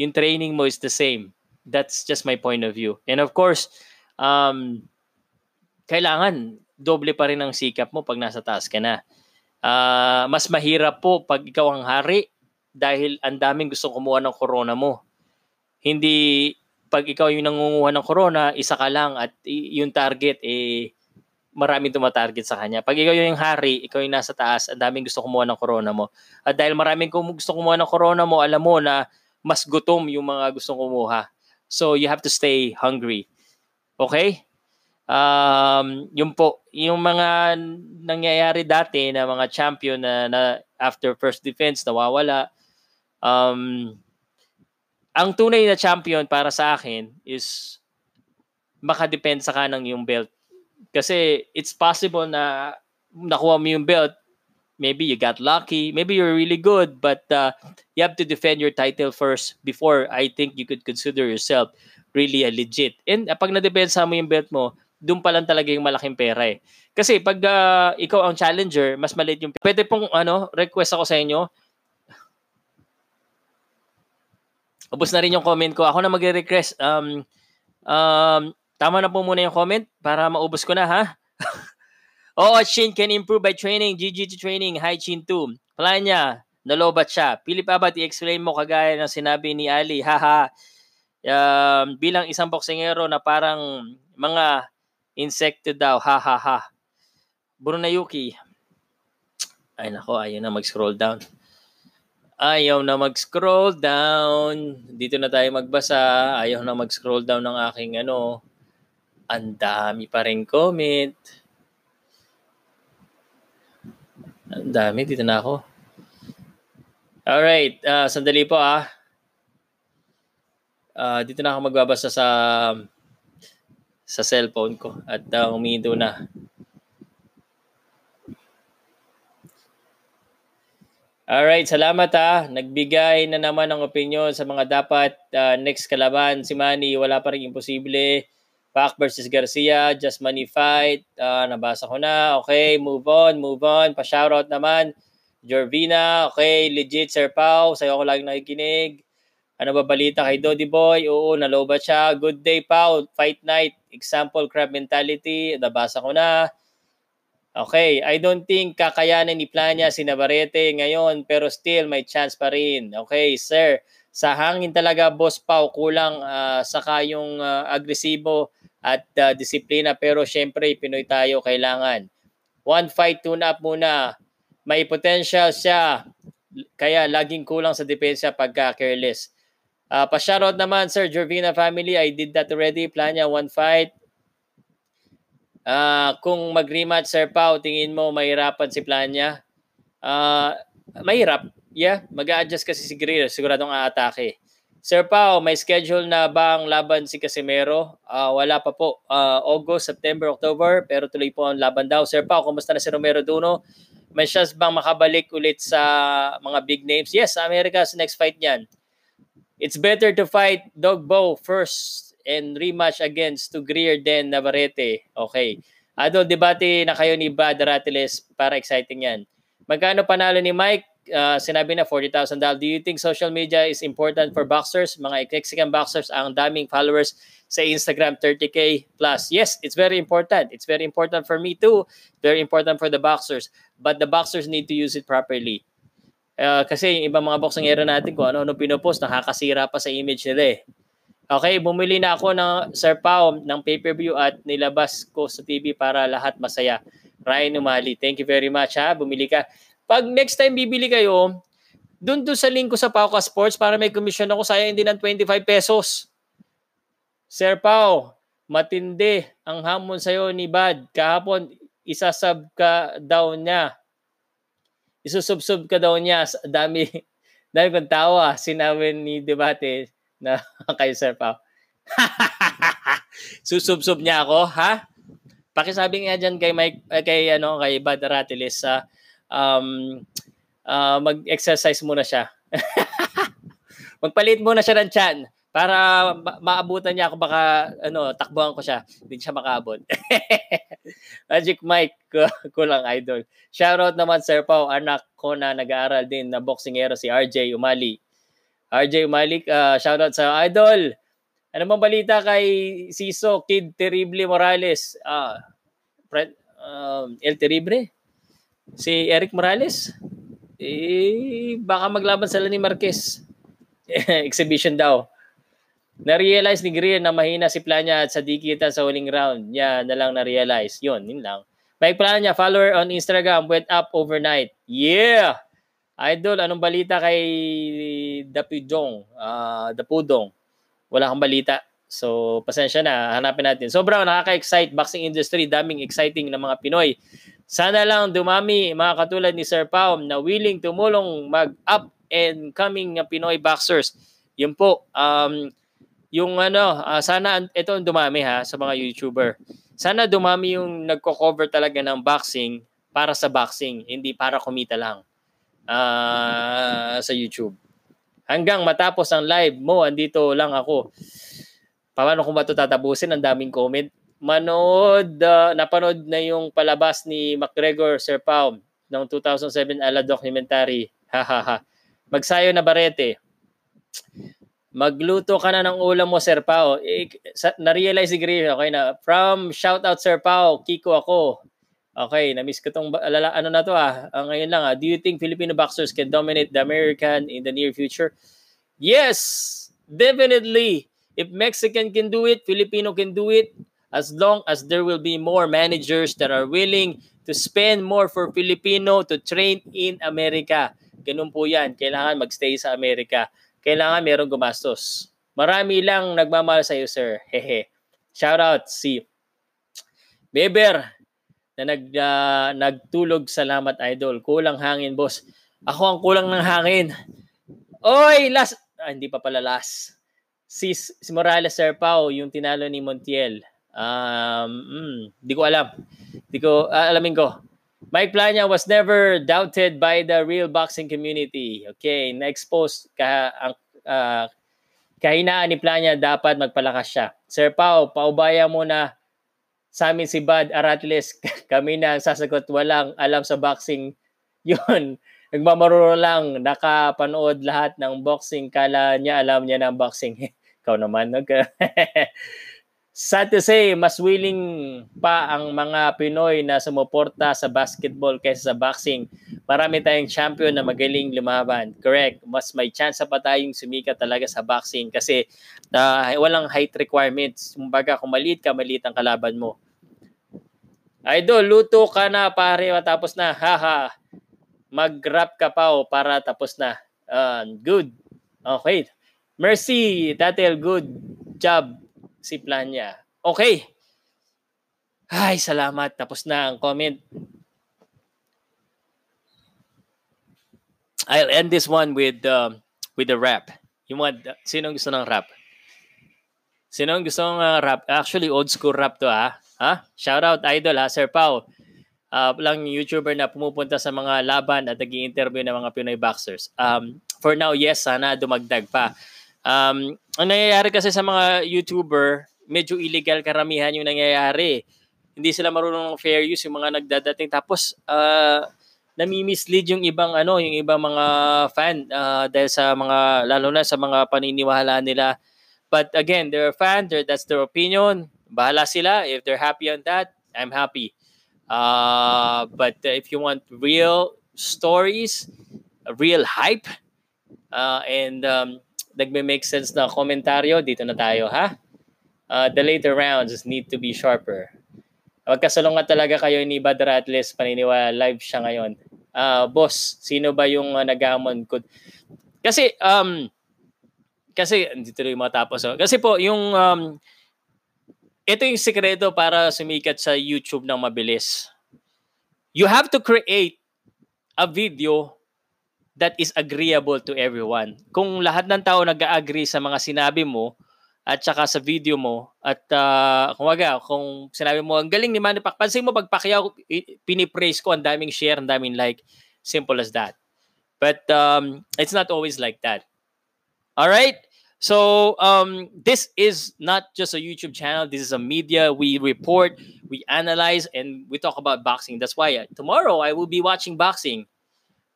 yung training mo is the same. That's just my point of view. And of course, um, kailangan doble pa rin ang sikap mo pag nasa taas ka na. Uh, mas mahirap po pag ikaw ang hari dahil ang daming gusto kumuha ng corona mo. Hindi pag ikaw yung nangunguha ng corona, isa ka lang at yung target eh maraming tumatarget sa kanya. Pag ikaw yung hari, ikaw yung nasa taas, ang daming gusto kumuha ng corona mo. At dahil maraming gusto kumuha ng corona mo, alam mo na mas gutom yung mga gustong kumuha. So you have to stay hungry. Okay? um, yung po, yung mga nangyayari dati na mga champion na, na after first defense nawawala, um, ang tunay na champion para sa akin is makadepensa ka ng yung belt. Kasi it's possible na nakuha mo yung belt, maybe you got lucky, maybe you're really good, but uh, you have to defend your title first before I think you could consider yourself really a legit. And uh, pag na-depensa mo yung belt mo, doon pa lang talaga yung malaking pera eh. Kasi pag uh, ikaw ang challenger, mas maliit yung Pwede pong ano, request ako sa inyo. Ubus na rin yung comment ko. Ako na magre-request. Um, um, tama na po muna yung comment para maubos ko na ha. Oo, Shin can improve by training. GGT training. Hi, Chin 2. Plan niya. Nalobat siya. Philip Abad, i-explain mo kagaya ng sinabi ni Ali. Haha. um, bilang isang boksingero na parang mga Insekto daw, ha ha ha. Brunayuki. Ay nako, ayaw na mag-scroll down. Ayaw na mag-scroll down. Dito na tayo magbasa. Ayaw na mag-scroll down ng aking ano. Ang dami pa rin comment. Ang dami. Dito na ako. Alright. Uh, sandali po ah. Uh, dito na ako magbabasa sa sa cellphone ko at uh, umido na. Alright, salamat ha. Nagbigay na naman ng opinion sa mga dapat uh, next kalaban. Si Manny, wala pa rin imposible. Pac versus Garcia, just money fight. Uh, nabasa ko na. Okay, move on, move on. Pa-shoutout naman. Jorvina, okay, legit Sir Pau. Sa'yo ko lagi nakikinig. Ano ba balita kay Dodi Boy? Oo, nalobat siya. Good day, Pau. Fight night. Example, crab mentality. Nabasa ko na. Okay, I don't think kakayanin ni Plania si Navarrete ngayon pero still may chance pa rin. Okay, sir. Sa hangin talaga, Boss Pau, kulang uh, saka yung uh, agresibo at uh, disiplina pero syempre Pinoy tayo kailangan. One fight, tune up muna. May potential siya kaya laging kulang sa depensa pagka careless. Uh, pa-shoutout naman, Sir Jorvina family. I did that already. Planya, one fight. Uh, kung mag-rematch Sir Pau, tingin mo mahirapan si Planya? Uh, mahirap. Yeah, mag-a-adjust kasi si Greer. Siguradong aatake. Sir Pau, may schedule na bang laban si Casimero? Uh, wala pa po. Uh, August, September, October. Pero tuloy po ang laban daw. Sir Pau, kumusta na si Romero Duno? May chance bang makabalik ulit sa mga big names? Yes, America sa next fight niyan. It's better to fight Dog Bow first and rematch against to Greer then Navarrete. Okay. Ado, debate na kayo ni Bad Ratiles para exciting yan. Magkano panalo ni Mike? Uh, sinabi na $40,000. Do you think social media is important for boxers? Mga Mexican boxers ang daming followers sa Instagram 30k plus. Yes, it's very important. It's very important for me too. Very important for the boxers. But the boxers need to use it properly. Uh, kasi yung ibang mga boxingero natin kung ano-ano pinopost, nakakasira pa sa image nila eh. Okay, bumili na ako ng Sir Pao ng pay-per-view at nilabas ko sa TV para lahat masaya. Ryan Umali, thank you very much ha. Bumili ka. Pag next time bibili kayo, dun doon sa link ko sa Pauka Sports para may commission ako, sayang din ng 25 pesos. Sir Pao, matindi ang hamon sa'yo ni Bad. Kahapon, isasub ka daw niya. Isusubsub ka daw niya. Dami, dami kong tawa. Sinabi ni Debate, na kay Sir Pao. Susubsob niya ako, ha? Pakisabi nga diyan kay Mike eh, kay ano kay Bad Ratilis sa uh, um uh, mag-exercise muna siya. Magpalit muna siya ng chan para ma- maabutan niya ako baka ano takbuhan ko siya hindi siya makaabot Magic Mike kulang idol shoutout naman Sir Pao anak ko na nag-aaral din na boxingero si RJ Umali RJ Malik, uh, shoutout sa idol. Ano bang balita kay Siso Kid Terrible Morales? Ah, uh, friend, um, El Terrible? Si Eric Morales? Eh, baka maglaban sila ni Marquez. Exhibition daw. Na-realize ni Greer na mahina si Planya at sa dikita sa huling round. Yan na lang na-realize. Yun, yun lang. Mike Planya, follower on Instagram, went up overnight. Yeah! Idol, anong balita kay Dapudong? Uh, Dapudong. Wala kang balita. So, pasensya na. Hanapin natin. Sobrang nakaka-excite boxing industry. Daming exciting na mga Pinoy. Sana lang dumami mga katulad ni Sir Pao na willing tumulong mag-up and coming na Pinoy boxers. Yun po. Um, yung ano, uh, sana ito dumami ha sa mga YouTuber. Sana dumami yung nagko-cover talaga ng boxing para sa boxing, hindi para kumita lang uh, sa YouTube. Hanggang matapos ang live mo, andito lang ako. Paano ko ba ito tatapusin? Ang daming comment. Manood, uh, napanood na yung palabas ni McGregor Sir Pao ng 2007 ala documentary. Hahaha. Magsayo na barete. Magluto ka na ng ulam mo, Sir Pao. Eh, na-realize si Gray, okay na. From shout out Sir Pao, Kiko ako. Okay, na-miss ko tong alala, ano na to ah. Uh, ngayon lang ah. Do you think Filipino boxers can dominate the American in the near future? Yes, definitely. If Mexican can do it, Filipino can do it as long as there will be more managers that are willing to spend more for Filipino to train in America. Ganun po yan. Kailangan magstay sa Amerika. Kailangan merong gumastos. Marami lang nagmamahal sa iyo, sir. Hehe. Shout out si Beber na nag, uh, nagtulog salamat idol. Kulang hangin boss. Ako ang kulang ng hangin. Oy, last ah, hindi pa pala last. Si, si Morales Sir Pao, yung tinalo ni Montiel. Um, mm, di ko alam. Di ko uh, alamin ko. Mike Plania was never doubted by the real boxing community. Okay, na-expose ka ang uh, kahinaan ni Plania dapat magpalakas siya. Sir Pau, paubaya mo na sa amin si Bad Aratles. Kami na ang sasagot, walang alam sa boxing. Yun, nagmamaruro lang, nakapanood lahat ng boxing. Kala niya alam niya ng boxing. Ikaw naman. Okay. Sad to say, mas willing pa ang mga Pinoy na sumuporta sa basketball kaysa sa boxing. Marami tayong champion na magaling lumaban. Correct. Mas may chance pa tayong sumikat talaga sa boxing kasi uh, walang height requirements. Kumbaga, kung maliit ka, maliit ang kalaban mo. Idol, luto ka na pare, matapos na. Haha. Mag-rap ka pa o para tapos na. Uh, good. Okay. Mercy, Tatel, good job si plan niya. Okay. Ay, salamat. Tapos na ang comment. I'll end this one with um, with the rap. Yung mga, sino gusto ng rap? Sino gusto ng uh, rap? Actually, old school rap to ha. Ha? Shout out idol ha, Sir Pau. Uh, lang YouTuber na pumupunta sa mga laban at nag interview ng mga Pinoy boxers. Um, for now, yes, sana dumagdag pa. Um, ang nangyayari kasi sa mga YouTuber, medyo illegal karamihan yung nangyayari. Hindi sila marunong ng fair use yung mga nagdadating. Tapos, uh, nami-mislead yung ibang ano, yung ibang mga fan uh, dahil sa mga lalo na sa mga paniniwala nila. But again, they're a fan, they're, that's their opinion. Bahala sila. If they're happy on that, I'm happy. Uh, but if you want real stories, real hype, uh, and um, nagme-make sense na komentaryo, dito na tayo, ha? Uh, the later rounds need to be sharper. Magkasalungan talaga kayo ni Badr Atlas, paniniwala, live siya ngayon. Uh, boss, sino ba yung uh, nag-amon ko? Kasi, um, kasi, dito rin matapos. Oh. Kasi po, yung, um, ito yung sikreto para sumikat sa YouTube ng mabilis. You have to create a video that is agreeable to everyone. Kung lahat ng tao nag-agree sa mga sinabi mo at saka sa video mo at uh, kung waga, kung sinabi mo ang galing ni Manny Pacquiao, pansin mo pag Pacquiao pinipraise ko ang daming share, ang daming like, simple as that. But um, it's not always like that. All right? So um, this is not just a YouTube channel. This is a media. We report, we analyze, and we talk about boxing. That's why uh, tomorrow I will be watching boxing.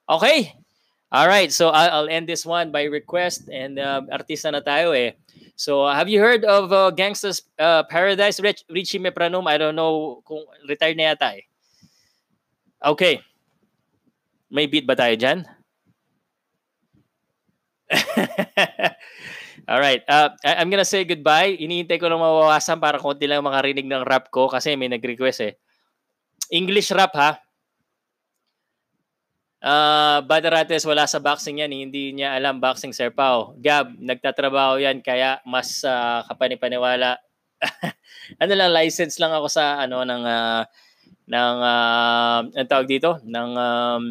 Okay? All right, so I'll end this one by request and uh, artista na tayo eh. So have you heard of uh, Gangsta's uh, Paradise Rich, Richie Mepranum? I don't know kung retired na yata eh. Okay. May beat ba tayo dyan? All right. Uh, I- I'm gonna say goodbye. Iniintay ko lang mawawasan para konti lang makarinig ng rap ko kasi may nag-request eh. English rap ha. Uh, Badarates wala sa boxing yan, hindi niya alam boxing Sir Pao. Gab, nagtatrabaho yan kaya mas uh, kapanipaniwala. ano lang license lang ako sa ano ng uh, ng uh, ang tawag dito ng um,